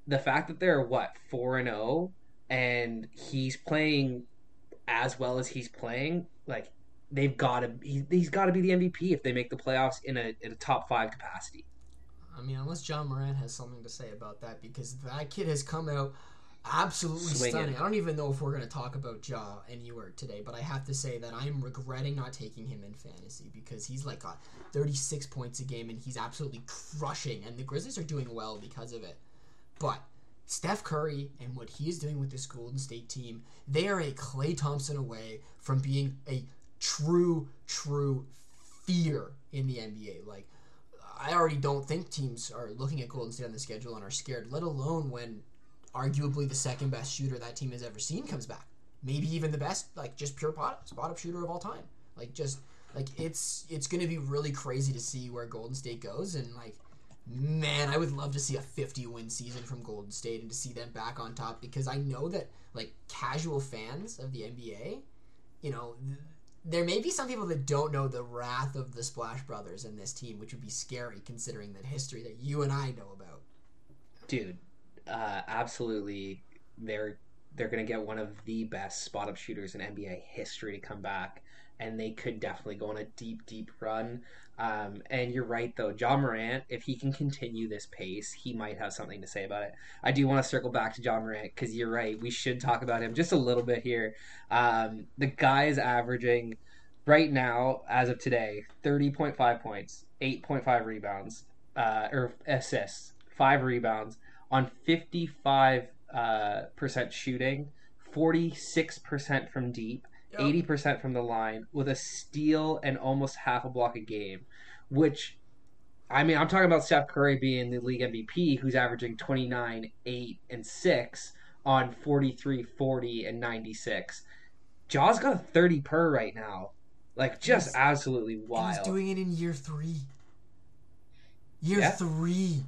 Speaker 1: the fact that they're what four and zero oh and he's playing as well as he's playing, like they've got to he, he's got to be the MVP if they make the playoffs in a in a top five capacity.
Speaker 2: I mean, unless Ja Morant has something to say about that, because that kid has come out absolutely
Speaker 1: Swinging.
Speaker 2: stunning. I don't even know if we're going to talk about Ja anywhere today, but I have to say that I'm regretting not taking him in fantasy because he's like got 36 points a game and he's absolutely crushing, and the Grizzlies are doing well because of it. But Steph Curry and what he is doing with this Golden State team, they are a Klay Thompson away from being a true, true fear in the NBA. Like, I already don't think teams are looking at Golden State on the schedule and are scared, let alone when arguably the second best shooter that team has ever seen comes back. Maybe even the best, like just pure pot, spot up shooter of all time. Like just like it's it's gonna be really crazy to see where Golden State goes and like man, I would love to see a 50 win season from Golden State and to see them back on top because I know that like casual fans of the NBA, you know, th- there may be some people that don't know the wrath of the Splash Brothers in this team, which would be scary considering the history that you and I know about.
Speaker 1: dude uh, absolutely they're they're gonna get one of the best spot up shooters in nba history to come back and they could definitely go on a deep deep run. Um, and you're right though. Ja Morant if he can continue this pace he might have something to say about it. I do want to circle back to Ja Morant because you're right we should talk about him just a little bit here. Um, the guy is averaging right now as of today 30.5 points 8.5 rebounds uh, or assists five rebounds on 55 uh, percent shooting, 46 percent from deep,
Speaker 2: Yep.
Speaker 1: 80 percent from the line, with a steal and almost half a block a game. Which, I mean, I'm talking about Steph Curry being the league MVP, who's averaging 29, 8, and 6 on 43, 40, and 96. Ja's got a 30 per right now. Like, just
Speaker 2: He's-
Speaker 1: absolutely wild.
Speaker 2: he's doing it in year three. Year
Speaker 1: Yeah.
Speaker 2: three.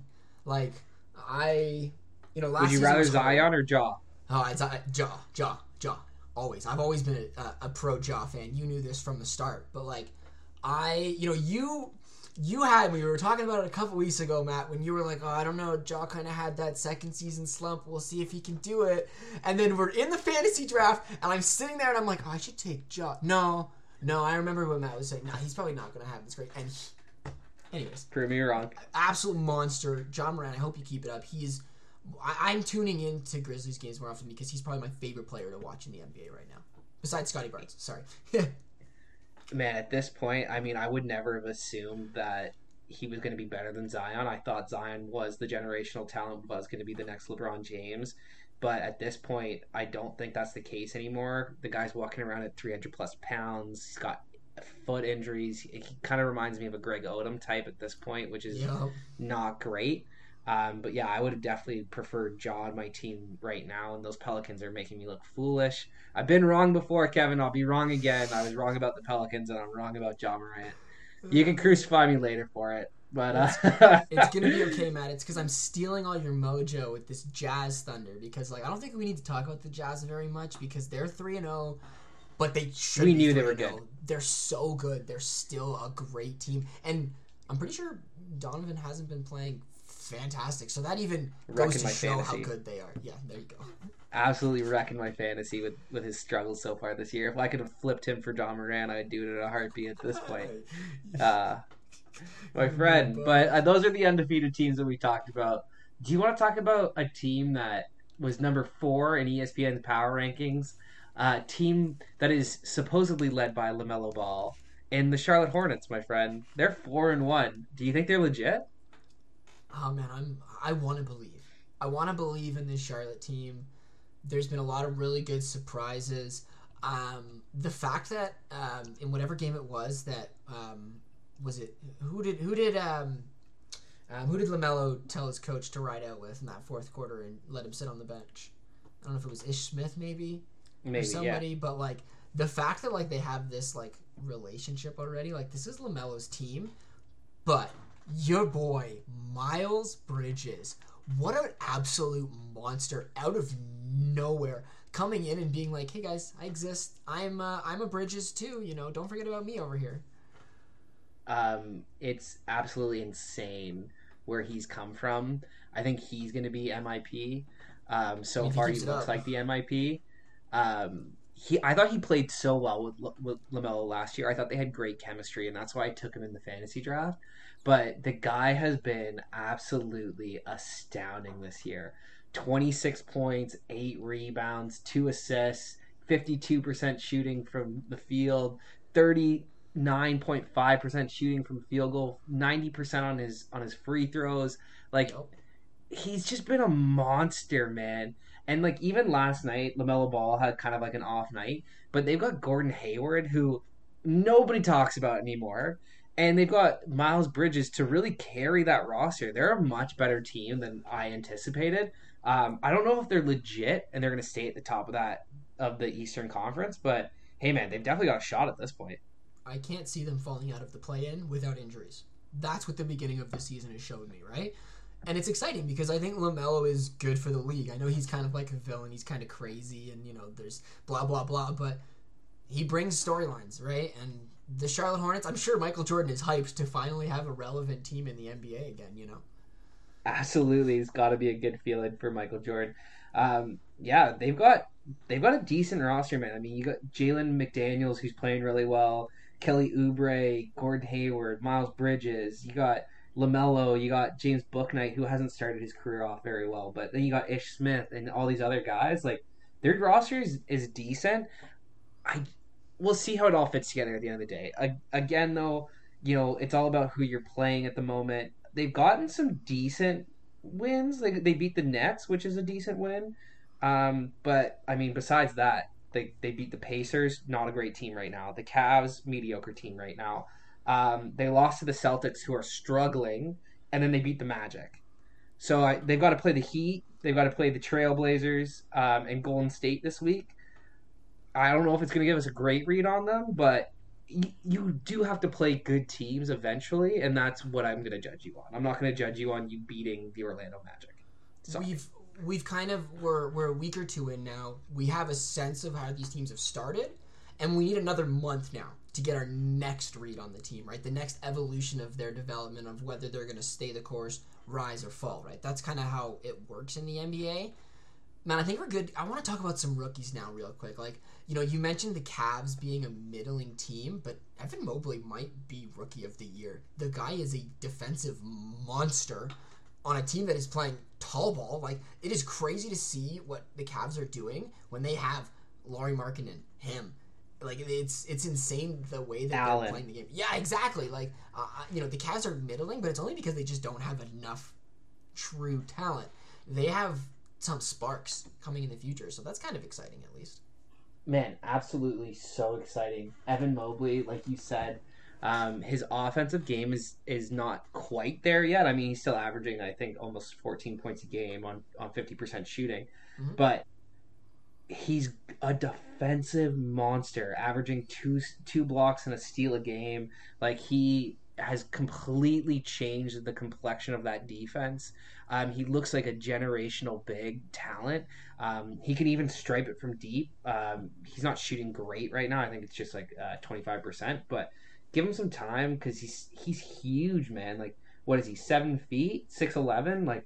Speaker 2: Like, I, you know, last
Speaker 1: Would you rather. Zion or Ja?
Speaker 2: Oh, it's uh, Ja, Ja, Ja. Always. I've always been a, a, pro Ja fan. You knew this from the start. But, like, I, you know, you. You had we were talking about it a couple weeks ago, Matt, when you were like, "Oh, I don't know, Ja kind of had that second season slump. We'll see if he can do it." And then we're in the fantasy draft, and I'm sitting there, and I'm like, "Oh, I should take Ja." No, no, I remember when Matt was saying, "No, he's probably not going to have this great." And he, anyways,
Speaker 1: Prove me wrong.
Speaker 2: absolute monster. Ja Morant, I hope you keep it up. He's I, I'm tuning into Grizzlies games more often because he's probably my favorite player to watch in the NBA right now. Besides Scottie Barnes. Sorry.
Speaker 1: man, at this point, I mean, I would never have assumed that he was going to be better than Zion. I thought Zion was the generational talent, was going to be the next LeBron James. But at this point, I don't think that's the case anymore. The guy's walking around at 300 plus pounds. He's got foot injuries. He kind of reminds me of a Greg Oden type at this point, which is
Speaker 2: Yup.
Speaker 1: not great. Um, but yeah, I would have definitely preferred Ja on my team right now, and those Pelicans are making me look foolish. I've been wrong before, Kevin. I'll be wrong again. I was wrong about the Pelicans, and I'm wrong about Ja Morant. You can crucify me later for it, but uh,
Speaker 2: It's gonna be okay, Matt. It's because I'm stealing all your mojo with this Jazz Thunder. Because like I don't think we need to talk about the Jazz very much because they're three and zero, but they should.
Speaker 1: We
Speaker 2: be
Speaker 1: knew they were good.
Speaker 2: They're so good. They're still a great team, and I'm pretty sure Donovan hasn't been playing fantastic. So that even
Speaker 1: Wrecking
Speaker 2: goes to
Speaker 1: my
Speaker 2: show how good they are. Yeah, there you go.
Speaker 1: absolutely wrecking my fantasy with, with his struggles so far this year. If I could have flipped him for Ja Morant, I'd do it in a heartbeat at this point. uh, my friend. But uh, those are the undefeated teams that we talked about. Do you want to talk about a team that was number four in ESPN's power rankings? A team that is supposedly led by Lamelo Ball and the Charlotte Hornets, my friend. They're four and one. Do you think they're legit?
Speaker 2: Oh man, I'm I want to believe. I want to believe in this Charlotte team. There's been a lot of really good surprises. Um, the fact that um, in whatever game it was that um, was it who did who did um, um, who did Lamelo tell his coach to ride out with in that fourth quarter and let him sit on the bench? I don't know if it was Ish Smith maybe or
Speaker 1: Maybe, yeah.
Speaker 2: somebody, but like the fact that like they have this like relationship already, like this is Lamelo's team, but your boy Miles Bridges, what an absolute monster out of nowhere, coming in and being like, "Hey guys, I exist. I'm uh, I'm a Bridges too. You know, don't forget about me over here."
Speaker 1: um, it's absolutely insane where he's come from. I think he's going to be MIP. Um, so
Speaker 2: he
Speaker 1: far, he
Speaker 2: keeps
Speaker 1: looks
Speaker 2: up.
Speaker 1: like the MIP. Um, he, I thought he played so well with, with Lamelo last year. I thought they had great chemistry, and that's why I took him in the fantasy draft. But the guy has been absolutely astounding this year. 26 points, eight rebounds, two assists, 52% shooting from the field, 39.5% shooting from field goal, 90% on his on his free throws. Like he's just been a monster, man. And like even last night, Lamelo Ball had kind of like an off night, but they've got Gordon Hayward, who nobody talks about anymore, and they've got Miles Bridges to really carry that roster. They're a much better team than I anticipated. Um, I don't know if they're legit and they're going to stay at the top of that of the Eastern Conference, but hey, man, they've definitely got a shot at this point.
Speaker 2: I can't see them falling out of the play-in without injuries. That's what the beginning of the season has shown me, right? And it's exciting because I think Lamelo is good for the league. I know he's kind of like a villain. He's kind of crazy, and you know, there's blah blah blah, but he brings storylines, right? And the Charlotte Hornets, I'm sure Michael Jordan is hyped to finally have a relevant team in the NBA again. You know,
Speaker 1: Absolutely, it's got to be a good feeling for Michael Jordan. Um, yeah, they've got they've got a decent roster, man. I mean, you got Jalen McDaniels who's playing really well, Kelly Oubre, Gordon Hayward, Miles Bridges. You got Lamelo, you got James Bouknight who hasn't started his career off very well, but then you got Ish Smith and all these other guys. Like their roster is, is decent. I we'll see how it all fits together at the end of the day. Again, though, you know it's all about who you're playing at the moment. They've gotten some decent wins. They they beat the Nets, which is a decent win. Um, but I mean, besides that, they they beat the Pacers, not a great team right now. The Cavs, mediocre team right now. Um, they lost to the Celtics, who are struggling, and then they beat the Magic. So I, they've got to play the Heat. They've got to play the Trailblazers um, and Golden State this week. I don't know if it's going to give us a great read on them, but you do have to play good teams eventually, and that's what I'm going to judge you on. I'm not going to judge you on you beating the Orlando Magic. So
Speaker 2: we've we've kind of we're we're a week or two in now. We have a sense of how these teams have started, and we need another month now to get our next read on the team, right? The next evolution of their development of whether they're going to stay the course, rise or fall, right? That's kind of how it works in the NBA. Man, I think we're good. I want to talk about some rookies now, real quick. Like, you know, you mentioned the Cavs being a middling team, but Evan Mobley might be rookie of the year. The guy is a defensive monster on a team that is playing tall ball. Like, it is crazy to see what the Cavs are doing when they have Lauri Markkanen, him. Like, it's it's insane the way that
Speaker 1: Allen.
Speaker 2: they're playing the game. Yeah, exactly. Like, uh, you know, the Cavs are middling, but it's only because they just don't have enough true talent. They have some sparks coming in the future, so that's kind of exciting at least.
Speaker 1: man, absolutely so exciting. Evan Mobley, like you said, um, his offensive game is is not quite there yet. I mean, he's still averaging, I think, almost 14 points a game on on 50% shooting,
Speaker 2: Mhm.
Speaker 1: but he's a defensive monster, averaging two two blocks and a steal a game. Like he has completely changed the complexion of that defense. Um, he looks like a generational big talent. Um, he can even stripe it from deep. Um, he's not shooting great right now. I think it's just like twenty five percent. But give him some time because he's he's huge, man. Like what is he? Seven feet, six eleven. Like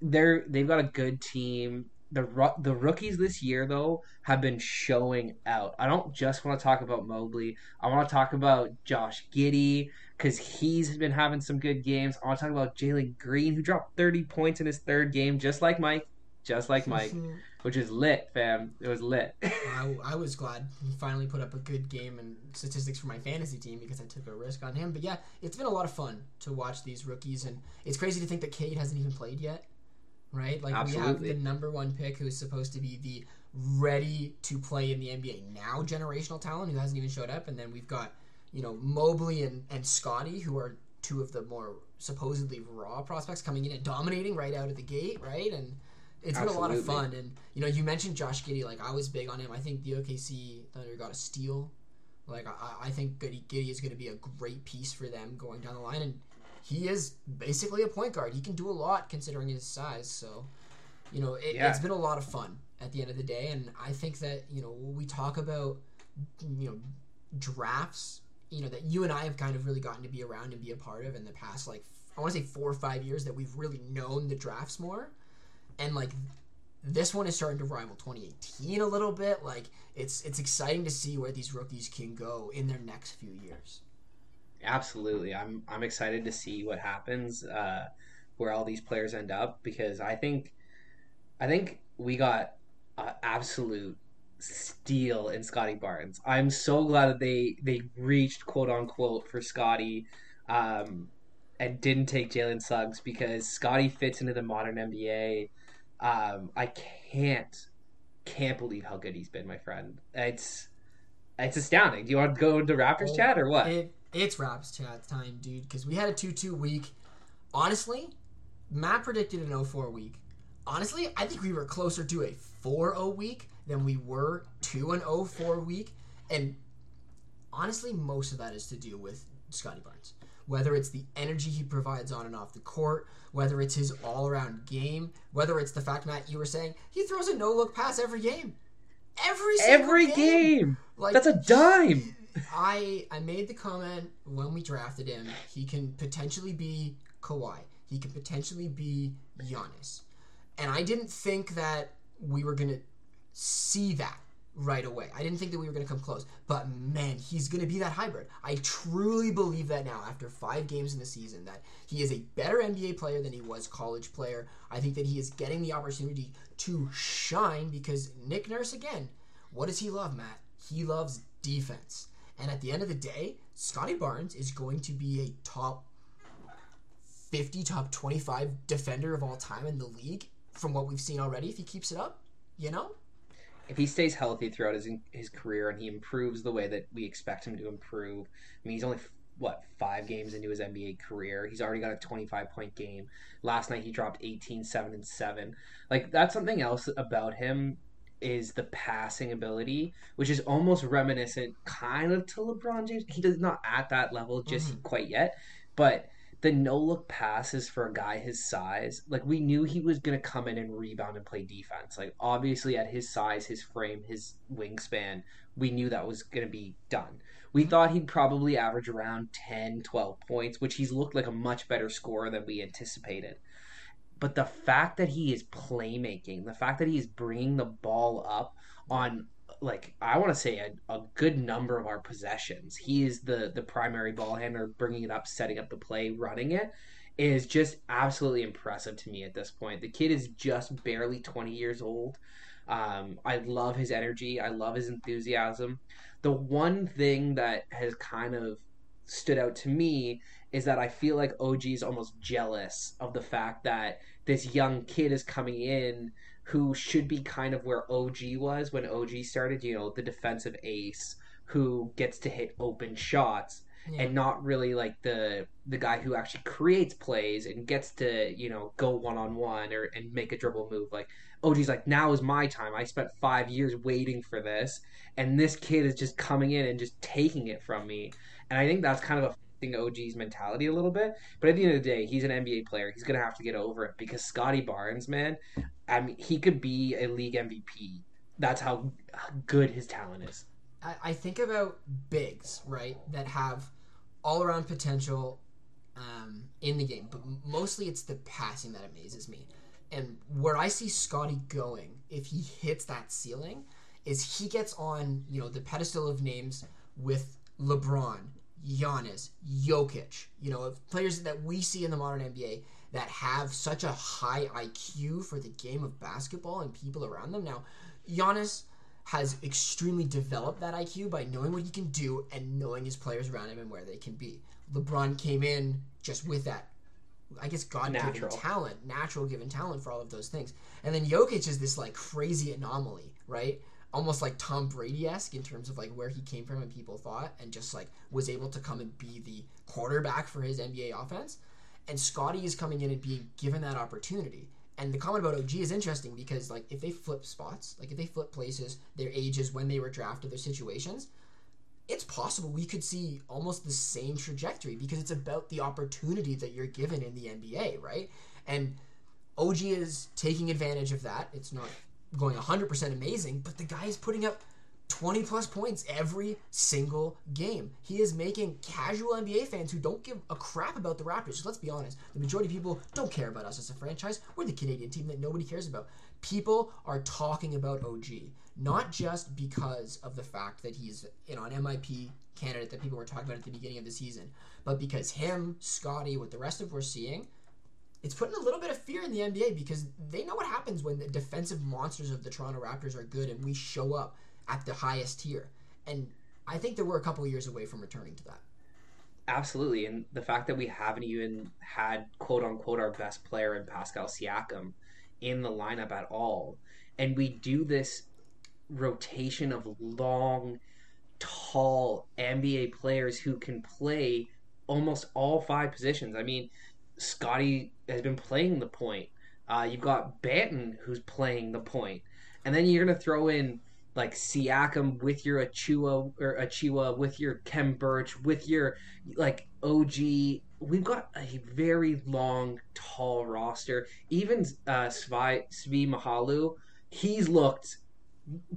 Speaker 1: they're they've got a good team. The the rookies this year though have been showing out. I don't just want to talk about Mobley. I want to talk about Josh Giddey because he's been having some good games. I want to talk about Jalen Green who dropped thirty points in his third game, just like Mike, just like Mike, which is lit, fam. It was lit.
Speaker 2: I, I was glad he finally put up a good game and statistics for my fantasy team because I took a risk on him. But yeah, it's been a lot of fun to watch these rookies, and it's crazy to think that Cade hasn't even played yet, right? Like we have the number one pick who is supposed to be the ready to play in the NBA now generational talent who hasn't even showed up, and then we've got you know Mobley and and Scottie who are two of the more supposedly raw prospects coming in and dominating right out of the gate, right? And it's been a lot of fun. And you know, you mentioned Josh Giddey. Like I was big on him. I think the OKC Thunder got a steal. Like I, I think Giddey, Giddey is going to be a great piece for them going down the line, and he is basically a point guard. He can do a lot considering his size. So, you know, it,
Speaker 1: Yeah.
Speaker 2: it's been a lot of fun at the end of the day. And I think that you know we talk about you know drafts, you know that you and I have kind of really gotten to be around and be a part of in the past like I want to say four or five years that we've really known the drafts more, and like this one is starting to rival 2018 a little bit. Like it's it's exciting to see where these rookies can go in their next few years.
Speaker 1: Absolutely, I'm I'm excited to see what happens, uh, where all these players end up because I think I think we got uh, absolute steal in Scottie Barnes. I'm so glad that they they reached quote unquote for Scottie. Um, and didn't take Jalen Suggs because Scottie fits into the modern NBA. Um, I can't can't believe how good he's been, my friend. It's it's astounding. Do you want to go into Raptors oh, chat or what?
Speaker 2: It, it's Raps chat time, dude. Because we had a two-two week. Honestly, Matt predicted an 0-4 week. Honestly, I think we were closer to a 4-0 week than we were to an 0-4 week. And honestly, most of that is to do with Scottie Barnes whether it's the energy he provides on and off the court, whether it's his all around game, whether it's the fact, Matt, you were saying he throws a no look pass every game. Every every game. game.
Speaker 1: Like that's a dime.
Speaker 2: I I made the comment when we drafted him. He can potentially be Kawhi. He can potentially be Giannis, and I didn't think that we were gonna see that right away. I didn't think that we were to come close, but man, he's to be that hybrid. I truly believe that now after 5 games in the season that he is a better NBA player than he was college player. I think that he is getting the opportunity to shine because Nick Nurse again, what does he love, Matt? He loves defense. And at the end of the day, Scottie Barnes is going to be a top 50, top 25 defender of all time in the league from what we've seen already if he keeps it up, you know?
Speaker 1: if he stays healthy throughout his his career and he improves the way that we expect him to improve, I mean, he's only what five games into his NBA career. He's already got a 25 point game. Last night he dropped 18, 7, and 7. Like that's something else about him is the passing ability, which is almost reminiscent kind of to LeBron James. He does not at that level just mm-hmm. quite yet, but the no look passes for a guy his size, like we knew he was going to come in and rebound and play defense. Like obviously at his size, his frame, his wingspan, we knew that was going to be done. We mm-hmm. thought he'd probably average around 10, 12 points, which he's looked like a much better scorer than we anticipated. But the fact that he is playmaking, the fact that he is bringing the ball up on like I want to say a, a, good number of our possessions. He is the the primary ball handler, bringing it up, setting up the play, running it is just absolutely impressive to me at this point. The kid is just barely 20 years old. Um, I love his energy. I love his enthusiasm. The one thing that has kind of stood out to me is that I feel like OG is almost jealous of the fact that this young kid is coming in who should be kind of where OG was when OG started, you know, the defensive ace who gets to hit open shots yeah. and not really like the the guy who actually creates plays and gets to, you know, go one on one or and make a dribble move. Like OG's like, now is my time. I spent five years waiting for this, and this kid is just coming in and just taking it from me. And I think that's kind of a OG's mentality a little bit. But at the end of the day, he's an NBA player. He's gonna have to get over it because Scottie Barnes, man, I mean, he could be a league MVP. That's how good his talent is.
Speaker 2: I, think about bigs, right, that have all around potential um, in the game, but mostly it's the passing that amazes me. And where I see Scottie going, if he hits that ceiling, is he gets on you know the pedestal of names with LeBron, Giannis, Jokic, you know, players that we see in the modern NBA that have such a high IQ for the game of basketball and people around them. Now, Giannis has extremely developed that IQ by knowing what he can do and knowing his players around him and where they can be. LeBron came in just with that, I guess, God given talent, natural given talent for all of those things. And then Jokic is this like crazy anomaly, right? Almost like Tom Brady esque in terms of like where he came from and people thought, and just like was able to come and be the quarterback for his NBA offense. And Scottie is coming in and being given that opportunity. And the comment about OG is interesting because like if they flip spots, like if they flip places, their ages when they were drafted, their situations, it's possible we could see almost the same trajectory because it's about the opportunity that you're given in the NBA, right? And OG is taking advantage of that. It's not going 100% amazing, but the guy is putting up 20 plus points every single game. He is making casual NBA fans who don't give a crap about the Raptors. let's be honest, the majority of people don't care about us as a franchise. We're the Canadian team that nobody cares about. People are talking about OG, not just because of the fact that he's an MIP candidate that people were talking about at the beginning of the season, but because him, Scottie, what the rest of we're seeing, it's putting a little bit of fear in the NBA because they know what happens when the defensive monsters of the Toronto Raptors are good and we show up at the highest tier. And I think that we're a couple years away from returning to that.
Speaker 1: Absolutely, and the fact that we haven't even had quote unquote our best player in Pascal Siakam in the lineup at all, and we do this rotation of long, tall NBA players who can play almost all five positions. I mean, Scottie has been playing the point. Uh, you've got Banton who's playing the point, and then you're gonna throw in like Siakam with your Achiuwa or Achiuwa with your Khem Birch with your like OG. We've got a very long, tall roster. Even uh, Svi, Svi Mykhailiuk, he's looked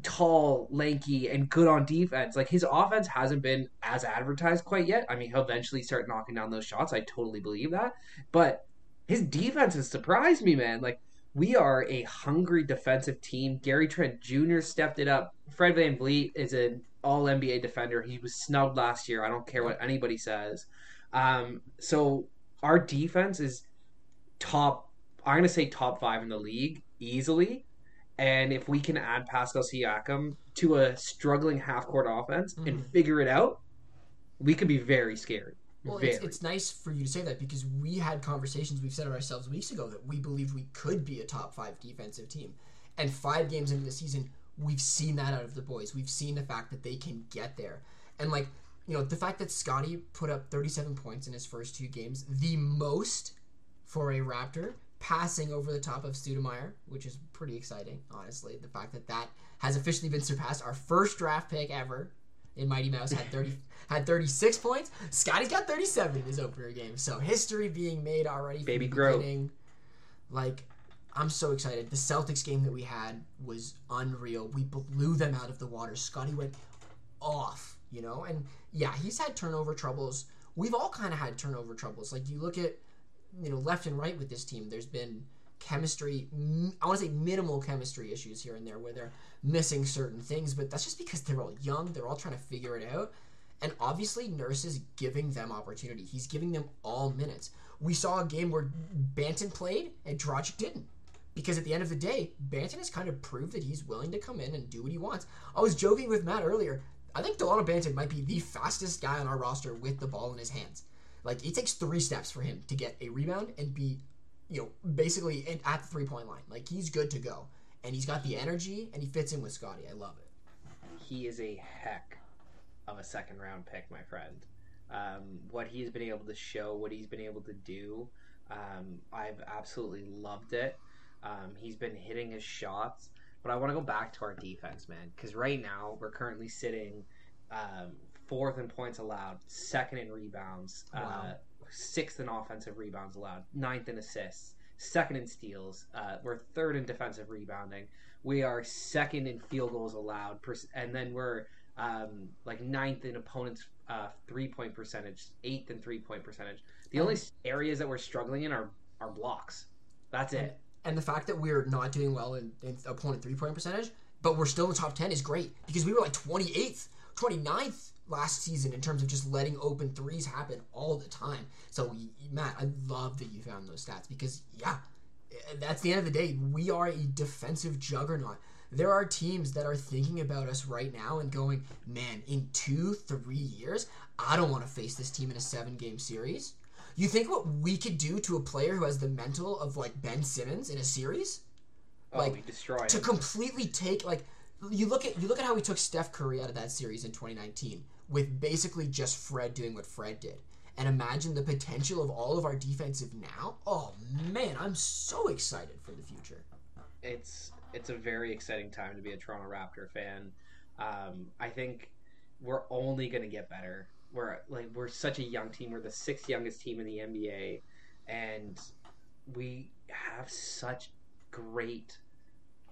Speaker 1: tall, lanky, and good on defense. Like his offense hasn't been as advertised quite yet. I mean, he'll eventually start knocking down those shots. I totally believe that. But his defense has surprised me, man. Like we are a hungry defensive team. Gary Trent Jr. stepped it up. Fred VanVleet is an all NBA defender. He was snubbed last year. I don't care what anybody says. Um, so our defense is top, I'm to say top five in the league easily. And if we can add Pascal Siakam to a struggling half court offense mm-hmm. and figure it out, we could be very scary.
Speaker 2: Well, it's, it's, nice for you to say that because we had conversations we've said ourselves weeks ago that we believe we could be a top five defensive team. And five games into the season, we've seen that out of the boys. We've seen the fact that they can get there. And, like, you know, the fact that Scottie put up 37 points in his first two games, the most for a Raptor, passing over the top of Stoudamire, which is pretty exciting, honestly. The fact that that has officially been surpassed. Our first draft pick ever in Mighty Mouse had 30 had 36 points. Scottie's got 37 in his opener game. So history being made already.
Speaker 1: Baby grow.
Speaker 2: Like, I'm so excited. The Celtics game that we had was unreal. We blew them out of the water. Scottie went off, you know? And yeah, he's had turnover troubles. We've all kind of had turnover troubles. Like, you look at, you know, left and right with this team, there's been chemistry, I want to say minimal chemistry issues here and there where they're missing certain things, but that's just because they're all young. They're all trying to figure it out. And obviously, Nurse is giving them opportunity. He's giving them all minutes. We saw a game where Banton played and Dragic didn't. Because at the end of the day, Banton has kind of proved that he's willing to come in and do what he wants. I was joking with Matt earlier. I think Delano Banton might be the fastest guy on our roster with the ball in his hands. Like, it takes three steps for him to get a rebound and be, you know, basically at the three point line. Like, he's good to go. And he's got the energy and he fits in with Scottie. I love it.
Speaker 1: He is a heck of a second round pick, my friend. Um, what he's been able to show, what he's been able to do, um, I've absolutely loved it. Um, he's been hitting his shots, but I want to go back to our defense, man, because right now we're currently sitting um, fourth in points allowed, second in rebounds, uh, wow. uh, sixth in offensive rebounds allowed, ninth in assists, second in steals. Uh, we're third in defensive rebounding. We are second in field goals allowed, and then we're um, like ninth in opponents' uh, three point percentage, eighth in three point percentage. The only areas that we're struggling in are are blocks. That's
Speaker 2: it.
Speaker 1: And,
Speaker 2: and the fact that we're not doing well in, in opponent three point percentage, but we're still in the top ten is great because we were like 28th, 29th last season in terms of just letting open threes happen all the time. So Matt, I love that you found those stats because yeah, eh, that's the end of the day. We are a defensive juggernaut there are teams that are thinking about us right now and going, man, in two, three years, I don't want to face this team in a seven game series. You think what we could do to a player who has the mental of like Ben Simmons in a series?
Speaker 1: Oh, like
Speaker 2: to completely take like you look at you look at how we took Steph Curry out of that series in 2019 with basically just Fred doing what Fred did. And imagine the potential of all of our defensive now. Oh man, I'm so excited for the future.
Speaker 1: It's it's a very exciting time to be a Toronto Raptor fan. Um, I think we're only going to get better. We're like we're such a young team. We're the sixth youngest team in the NBA, and we have such great,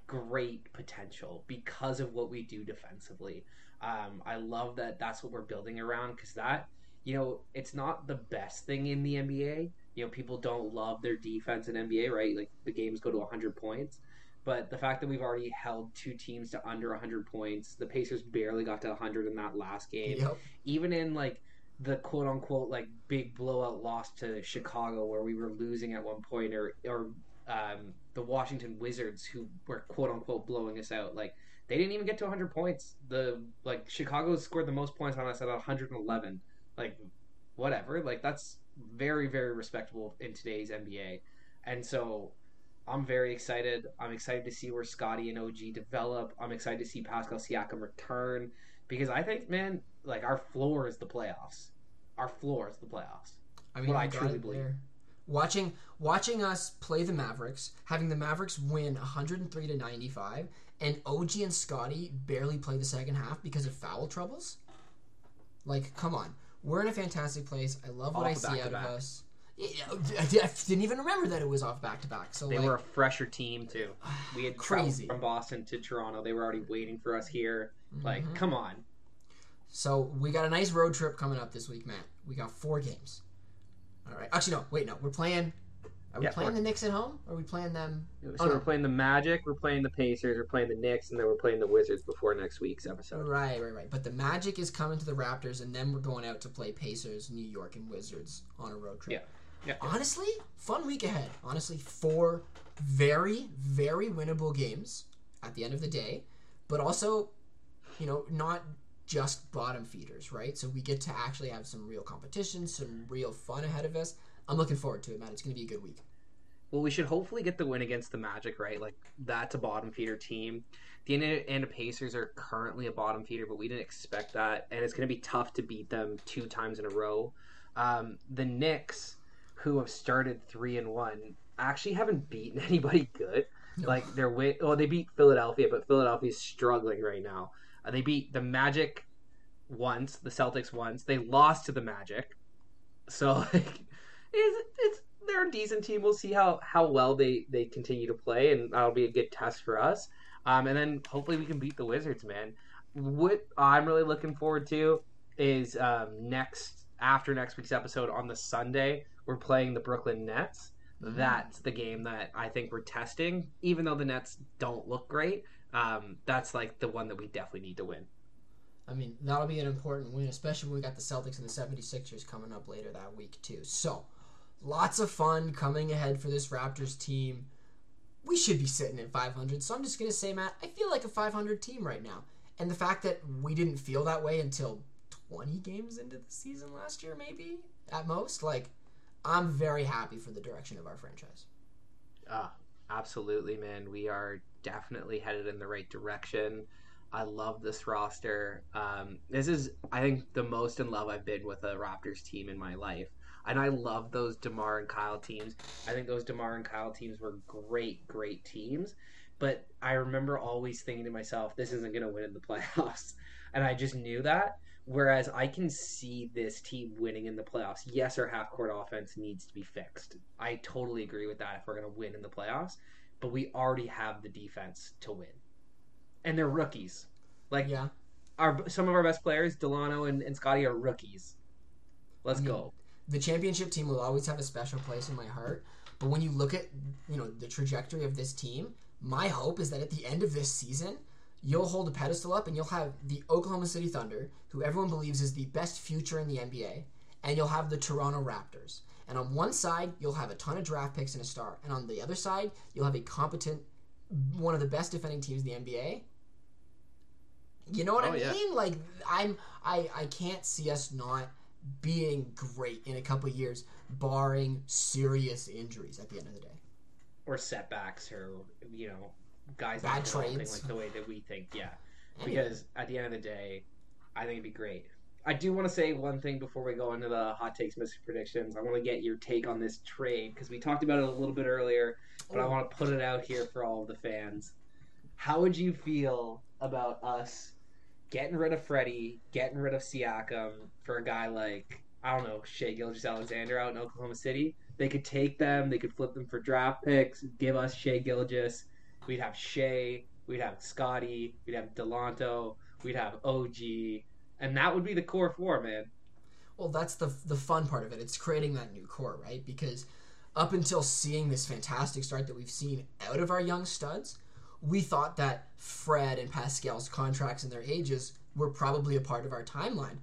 Speaker 1: great potential because of what we do defensively. Um, I love that. That's what we're building around because that you know it's not the best thing in the NBA. You know, people don't love their defense in NBA, right? Like the games go to 100 points. But the fact that we've already held two teams to under 100 points, the Pacers barely got to 100 in that last game. Yep. Even in like the quote unquote like big blowout loss to Chicago where we were losing at one point or or um, the Washington Wizards who were quote unquote blowing us out like they didn't even get to 100 points the like Chicago scored the most points on us at 111 like whatever like that's very very respectable in today's NBA and so I'm very excited. I'm excited to see where Scottie and OG develop. I'm excited to see Pascal Siakam return because I think, man, like our floor is the playoffs. Our floor is the playoffs.
Speaker 2: I mean,
Speaker 1: What I truly believe.
Speaker 2: there. Watching watching us play the Mavericks, having the Mavericks win 103 to 95, and OG and Scottie barely play the second half because of foul troubles. Like, come on, we're in a fantastic place. I love what
Speaker 1: Off
Speaker 2: I see out of us. I didn't even remember that it was off back to back. So
Speaker 1: They
Speaker 2: like,
Speaker 1: were a fresher team too. We had
Speaker 2: Crazy.
Speaker 1: from Boston to Toronto. They were already waiting for us here. Like,
Speaker 2: Mhm.
Speaker 1: come on.
Speaker 2: So we got a nice road trip coming up this week, Matt. We got four games. All right. Actually, no. Wait, no. We're playing. Are we
Speaker 1: Yeah,
Speaker 2: playing the Knicks at home? Or are we playing them?
Speaker 1: So
Speaker 2: Oh,
Speaker 1: we're playing the Magic, we're playing the Pacers, we're playing the Knicks, and then we're playing the Wizards before next week's episode.
Speaker 2: Right, right, right. But the Magic is coming to the Raptors, and then we're going out to play Pacers, New York, and Wizards on a road trip.
Speaker 1: Yeah. Yeah.
Speaker 2: Honestly, fun week ahead. Honestly, four very, very winnable games at the end of the day, but also, you know, not just bottom feeders, right? So we get to actually have some real competition, some real fun ahead of us. I'm looking forward to it, man. It's going to be a good week.
Speaker 1: Well, we should hopefully get the win against the Magic, right? Like that's a bottom feeder team. The Indiana Pacers are currently a bottom feeder, but we didn't expect that, and it's going to be tough to beat them two times in a row. Um, the Knicks, who have started three and one, actually haven't beaten anybody good.
Speaker 2: No.
Speaker 1: Like they're win- well, they beat Philadelphia, but Philadelphia's struggling right now. Uh, they beat the Magic once, the Celtics once. They lost to the Magic, so like, it's, it's they're a decent team. We'll see how how well they they continue to play, and that'll be a good test for us. Um, and then hopefully we can beat the Wizards, man. What I'm really looking forward to is um, next after next week's episode on the Sunday, we're playing the Brooklyn Nets. That's the game that I think we're testing. Even though the Nets don't look great, um, that's like the one that we definitely need to win.
Speaker 2: I mean, that'll be an important win, especially when we got the Celtics and the 76ers coming up later that week, too. So, lots of fun coming ahead for this Raptors team. We should be sitting at 500. So, I'm just going to say, Matt, I feel like a 500 team right now. And the fact that we didn't feel that way until 20 games into the season last year, maybe, at most, like, I'm very happy for the direction of our franchise.
Speaker 1: Ah, absolutely, man. We are definitely headed in the right direction. I love this roster. Um, this is, I think, the most in love I've been with a Raptors team in my life. And I love those DeMar and Kyle teams. I think those DeMar and Kyle teams were great, great teams. But I remember always thinking to myself, this isn't going to win in the playoffs. And I just knew that. Whereas I can see this team winning in the playoffs. Yes, our half court offense needs to be fixed. I totally agree with that if we're going to win in the playoffs. But we already have the defense to win. And they're rookies. Like
Speaker 2: Yeah.
Speaker 1: our some of our best players, Delano and, and Scottie, are rookies. Let's
Speaker 2: I mean,
Speaker 1: go.
Speaker 2: the championship team will always have a special place in my heart. But when you look at you know the trajectory of this team, my hope is that at the end of this season, you'll hold a pedestal up and you'll have the Oklahoma City Thunder, who everyone believes is the best future in the NBA, and you'll have the Toronto Raptors. And on one side, you'll have a ton of draft picks and a star, and on the other side, you'll have a competent, one of the best defending teams in the NBA. You know what
Speaker 1: Oh,
Speaker 2: I mean?
Speaker 1: yeah.
Speaker 2: Like I'm, I, I can't see us not being great in a couple years, barring serious injuries at the end of the day.
Speaker 1: Or setbacks, or you know, guys
Speaker 2: Bad
Speaker 1: not
Speaker 2: trades.
Speaker 1: like the way that we think. Yeah, because at the end of the day, I think it'd be great. I do want to say one thing before we go into the hot takes, mystic predictions. I want to get your take on this trade because we talked about it a little bit earlier, but I want to put it out here for all of the fans. How would you feel about us getting rid of Freddie, getting rid of Siakam for a guy like I don't know Shai Gilgeous Alexander out in Oklahoma City? They could take them, they could flip them for draft picks, give us Shai Gilgeous. We'd have Shai, we'd have Scottie, we'd have Delanto, we'd have OG, and that would be the core four, man.
Speaker 2: Well, that's the the fun part of it. It's creating that new core, right? Because up until seeing this fantastic start that we've seen out of our young studs, we thought that Fred and Pascal's contracts and their ages were probably a part of our timeline.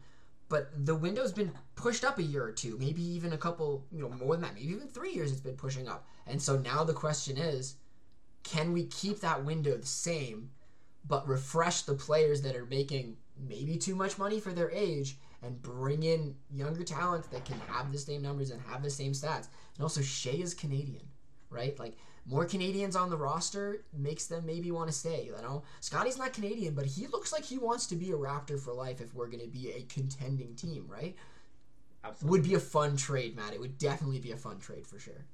Speaker 2: but the window's been pushed up a year or two, maybe even a couple, you know, more than that, maybe even three years it's been pushing up. And so now the question is, can we keep that window the same, but refresh the players that are making maybe too much money for their age and bring in younger talent that can have the same numbers and have the same stats? And also, Shai is Canadian, right? Like more Canadians on the roster makes them maybe want to stay. You know, Scottie's not Canadian, but he looks like he wants to be a Raptor for life if we're going to be a contending team, right?
Speaker 1: Absolutely.
Speaker 2: Would be a fun trade, Matt. It would definitely be a fun trade for sure.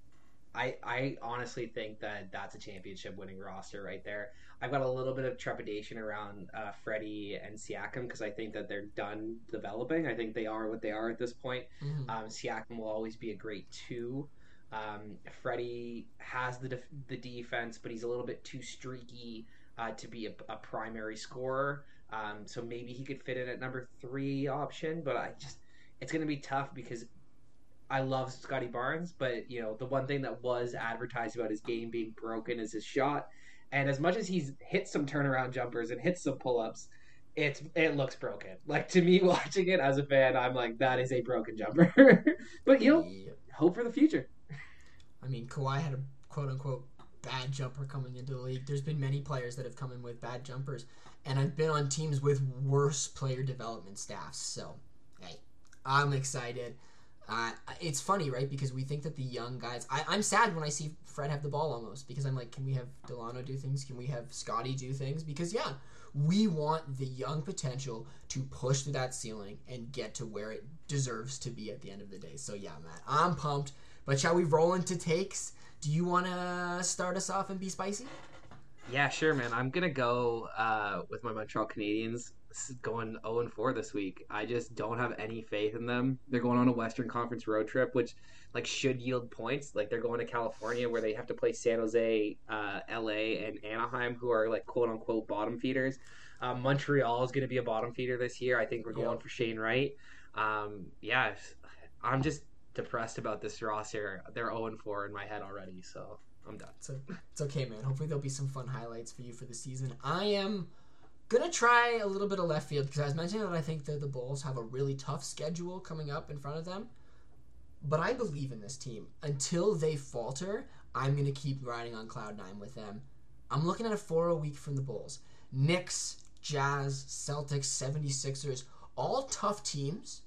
Speaker 1: I, I honestly think that that's a championship winning roster right there. I've got a little bit of trepidation around uh, Freddie and Siakam because I think that they're done developing. I think they are what they are at this point.
Speaker 2: Mhm.
Speaker 1: Um, Siakam will always be a great two. Um, Freddie has the def- the defense, but he's a little bit too streaky uh, to be a, a primary scorer. Um, so maybe he could fit in at number three option, but I just it's going to be tough because I love Scottie Barnes, but you know the one thing that was advertised about his game being broken is his shot. And as much as he's hit some turnaround jumpers and hit some pull ups, it's it looks broken. Like to me, watching it as a fan, I'm like that is a broken jumper. but you know, hope for the future.
Speaker 2: I mean, Kawhi had a quote unquote bad jumper coming into the league. There's been many players that have come in with bad jumpers, and I've been on teams with worse player development staffs. So, hey, I'm excited. Uh, it's funny, right? Because we think that the young guys. I, I'm sad when I see Fred have the ball almost because I'm like, can we have Dalano do things? Can we have Scottie do things? Because yeah, we want the young potential to push through that ceiling and get to where it deserves to be at the end of the day. So yeah, Matt, I'm pumped. But shall we roll into takes? Do you want to start us off and be spicy?
Speaker 1: Yeah, sure, man. I'm gonna go uh, with my Montreal Canadiens going 0 and 4 this week. I just don't have any faith in them. They're going on a Western Conference road trip, which like should yield points. Like they're going to California, where they have to play San Jose, uh, L.A., and Anaheim, who are like quote unquote bottom feeders. Um, Montreal is going to be a bottom feeder this year. I think we're going
Speaker 2: Yep.
Speaker 1: for Shane Wright. Um, yeah, I'm just depressed about this roster. They're 0 and 4 in my head already, so I'm done.
Speaker 2: So it's okay, man. Hopefully there'll be some fun highlights for you for the season. I am gonna try a little bit of left field because I was mentioning that I think that the Bulls have a really tough schedule coming up in front of them. But I believe in this team. Until they falter, I'm gonna keep riding on cloud nine with them. I'm looking at a four a week from the Bulls. Knicks, Jazz, Celtics, 76ers, all tough teams.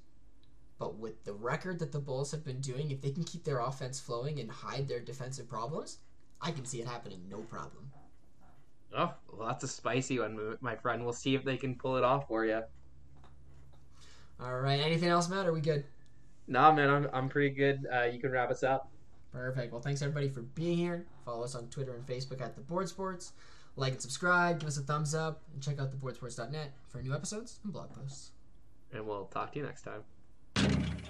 Speaker 2: But with the record that the Bulls have been doing, if they can keep their offense flowing and hide their defensive problems, I can see it happening no problem.
Speaker 1: Oh, well, that's a spicy one, my friend. We'll see if they can pull it off for you.
Speaker 2: All right. Anything else, Matt? Are we good?
Speaker 1: Nah, man, I'm, I'm pretty good. Uh, you can wrap us up.
Speaker 2: Perfect. Well, thanks everybody for being here. Follow us on Twitter and Facebook at the Board Sports. Like and subscribe. Give us a thumbs up, and check out theboardsports.net for new episodes and blog posts.
Speaker 1: And we'll talk to you next time.